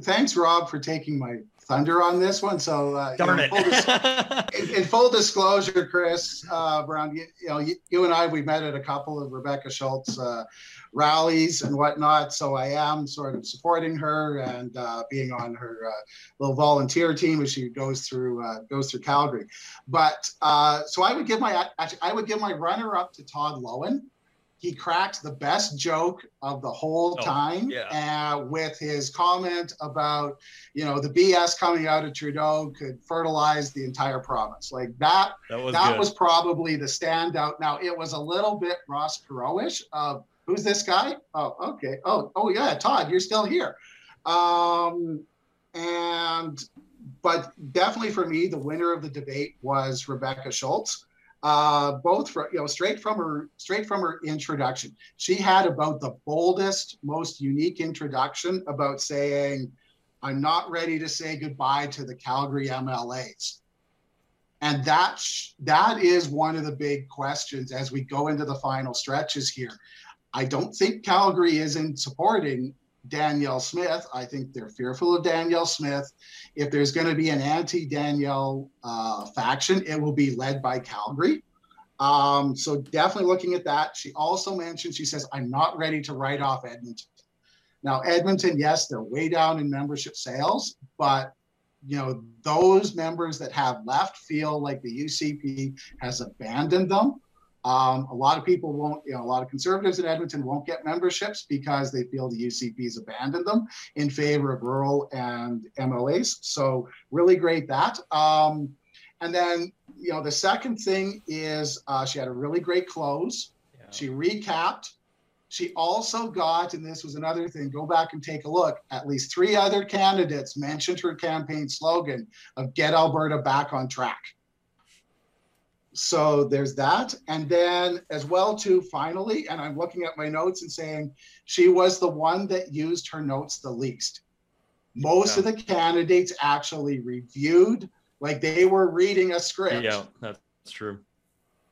thanks Rob for taking my thunder on this one. So uh, darn you know, it. Full dis- in, in, full disclosure, Chris uh, Brown, you, you, know, you, you, and I we met at a couple of Rebecca Schulz uh, rallies and whatnot. So I am sort of supporting her and uh, being on her uh, little volunteer team as she goes through uh, goes through Calgary. But uh, so I would give my actually I would give my runner up to Todd Loewen he cracked the best joke of the whole oh, time yeah. uh, with his comment about you know the BS coming out of Trudeau could fertilize the entire province. Like that. That was that was probably the standout. Now it was a little bit Ross Perot-ish. Uh, who's this guy? Oh, okay. Oh, oh yeah, Todd, you're still here. Um, and but definitely for me, the winner of the debate was Rebecca Schulz uh, both from you know straight from her straight from her introduction. She had about the boldest, most unique introduction about saying, "I'm not ready to say goodbye to the Calgary MLAs." And that that is one of the big questions as we go into the final stretches here. I don't think Calgary isn't supporting Danielle Smith. I think they're fearful of Danielle Smith. If there's going to be an anti Danielle uh, faction, it will be led by Calgary. Um, so definitely looking at that. She also mentioned, she says, I'm not ready to write off Edmonton. Now, Edmonton, yes, they're way down in membership sales, but you know, those members that have left feel like the UCP has abandoned them. Um, a lot of people won't, you know, a lot of conservatives in Edmonton won't get memberships because they feel the UCP's abandoned them in favor of rural and MLAs. So really great that. Um, and then, you know, the second thing is uh, she had a really great close. Yeah. She recapped. She also got, and this was another thing, go back and take a look. At least three other candidates mentioned her campaign slogan of get Alberta back on track so there's that. And then as well too finally and i'm looking at my notes and saying she was the one that used her notes the least. Most yeah. of the candidates actually reviewed like they were reading a script. Yeah that's true.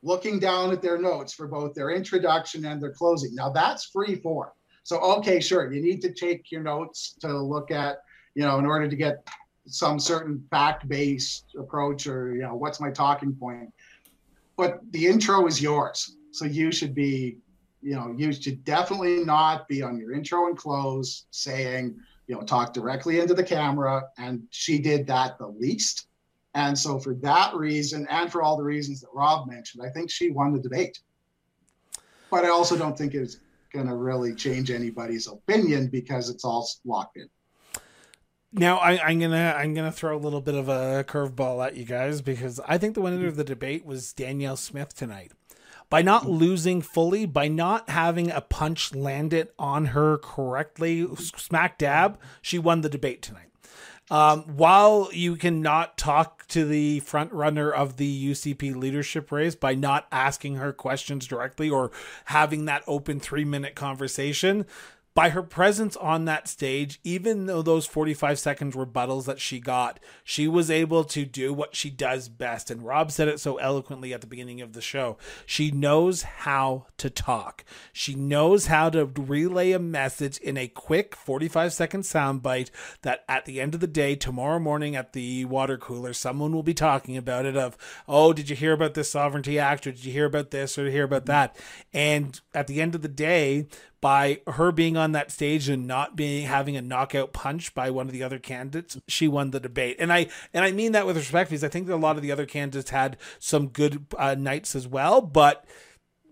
Looking down at their notes for both their introduction and their closing. Now that's free form. So okay sure you need to take your notes to look at you know in order to get some certain fact-based approach or you know what's my talking point but the intro is yours. So you should be, you know, you should definitely not be on your intro and close saying, you know, talk directly into the camera. And she did that the least. And so for that reason, and for all the reasons that Rob mentioned, I think she won the debate. But I also don't think it's going to really change anybody's opinion because it's all locked in. Now I, am gonna I'm gonna throw a little bit of a curveball at you guys because I think the winner of the debate was Danielle Smith tonight. By not losing fully, by not having a punch landed on her correctly, smack dab, she won the debate tonight. Um, while you cannot talk to the front runner of the UCP leadership race by not asking her questions directly or having that open three minute conversation, by her presence on that stage, even though those 45 seconds rebuttals that she got, she was able to do what she does best. And Rob said it so eloquently at the beginning of the show. She knows how to talk, she knows how to relay a message in a quick 45 second soundbite that at the end of the day, tomorrow morning at the water cooler, someone will be talking about it of, oh, did you hear about this sovereignty act or did you hear about this or hear about that? And at the end of the day, by her being on that stage and not being having a knockout punch by one of the other candidates, she won the debate. And I and I mean that with respect because I think that a lot of the other candidates had some good uh, nights as well, but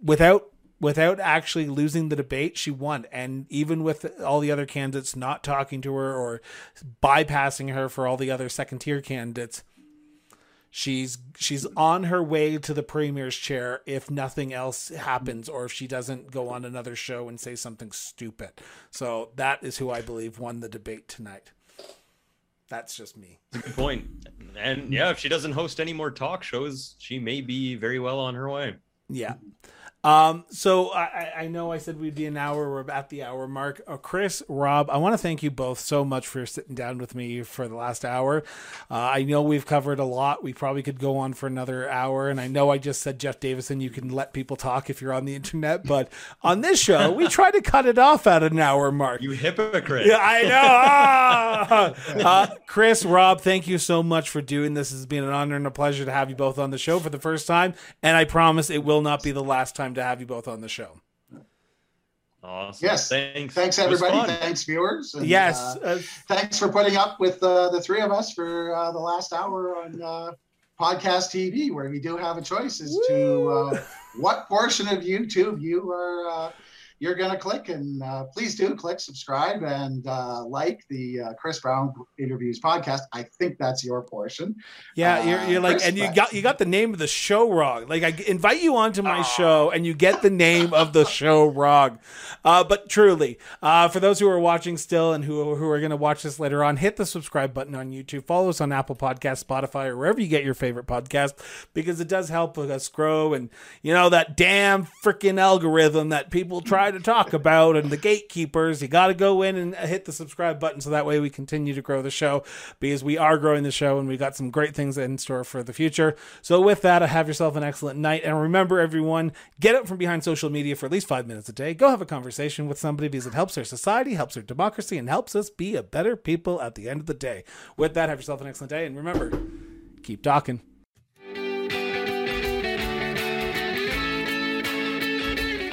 without without actually losing the debate, she won. And even with all the other candidates not talking to her or bypassing her for all the other second tier candidates, she's she's on her way to the premier's chair if nothing else happens or if she doesn't go on another show and say something stupid. So that is who I believe won the debate tonight. That's just me. Good point. And yeah, if she doesn't host any more talk shows, she may be very well on her way. Yeah. Um, so I, I know I said we'd be an hour. We're at the hour mark. Uh, Chris, Rob, I want to thank you both so much for sitting down with me for the last hour. Uh, I know we've covered a lot. We probably could go on for another hour. And I know I just said Jeff Davison, you can let people talk if you're on the internet. But on this show, we try to cut it off at an hour mark. You hypocrite. Yeah, I know. Ah! uh, Chris, Rob, thank you so much for doing this. It's been an honor and a pleasure to have you both on the show for the first time. And I promise it will not be the last time time to have you both on the show. Awesome. Yes. Thanks. Thanks, everybody. Thanks, viewers. And, yes. Uh, thanks for putting up with uh, the three of us for uh, the last hour on uh, podcast TV, where we do have a choice as Woo! to uh, what portion of YouTube you are uh, you're going to click. And uh, please do click subscribe and uh, like the uh, Chris Brown interviews podcast. I think that's your portion. Yeah, you're, you're like, Chris, and you got you got the name of the show wrong. Like I invite you onto my show, and you get the name of the show wrong. Uh, but truly, uh, for those who are watching still and who who are going to watch this later on, hit the subscribe button on YouTube. Follow us on Apple Podcast, Spotify, or wherever you get your favorite podcast, because it does help us grow. And you know that damn freaking algorithm that people try to talk about and the gatekeepers. You got to go in and hit the subscribe button so that way we continue to grow the show because we are growing the show and we got some great things in store for the future. So, with that, have yourself an excellent night. And remember, everyone, get up from behind social media for at least five minutes a day. Go have a conversation with somebody because it helps our society, helps our democracy, and helps us be a better people at the end of the day. With that, have yourself an excellent day. And remember, keep talking.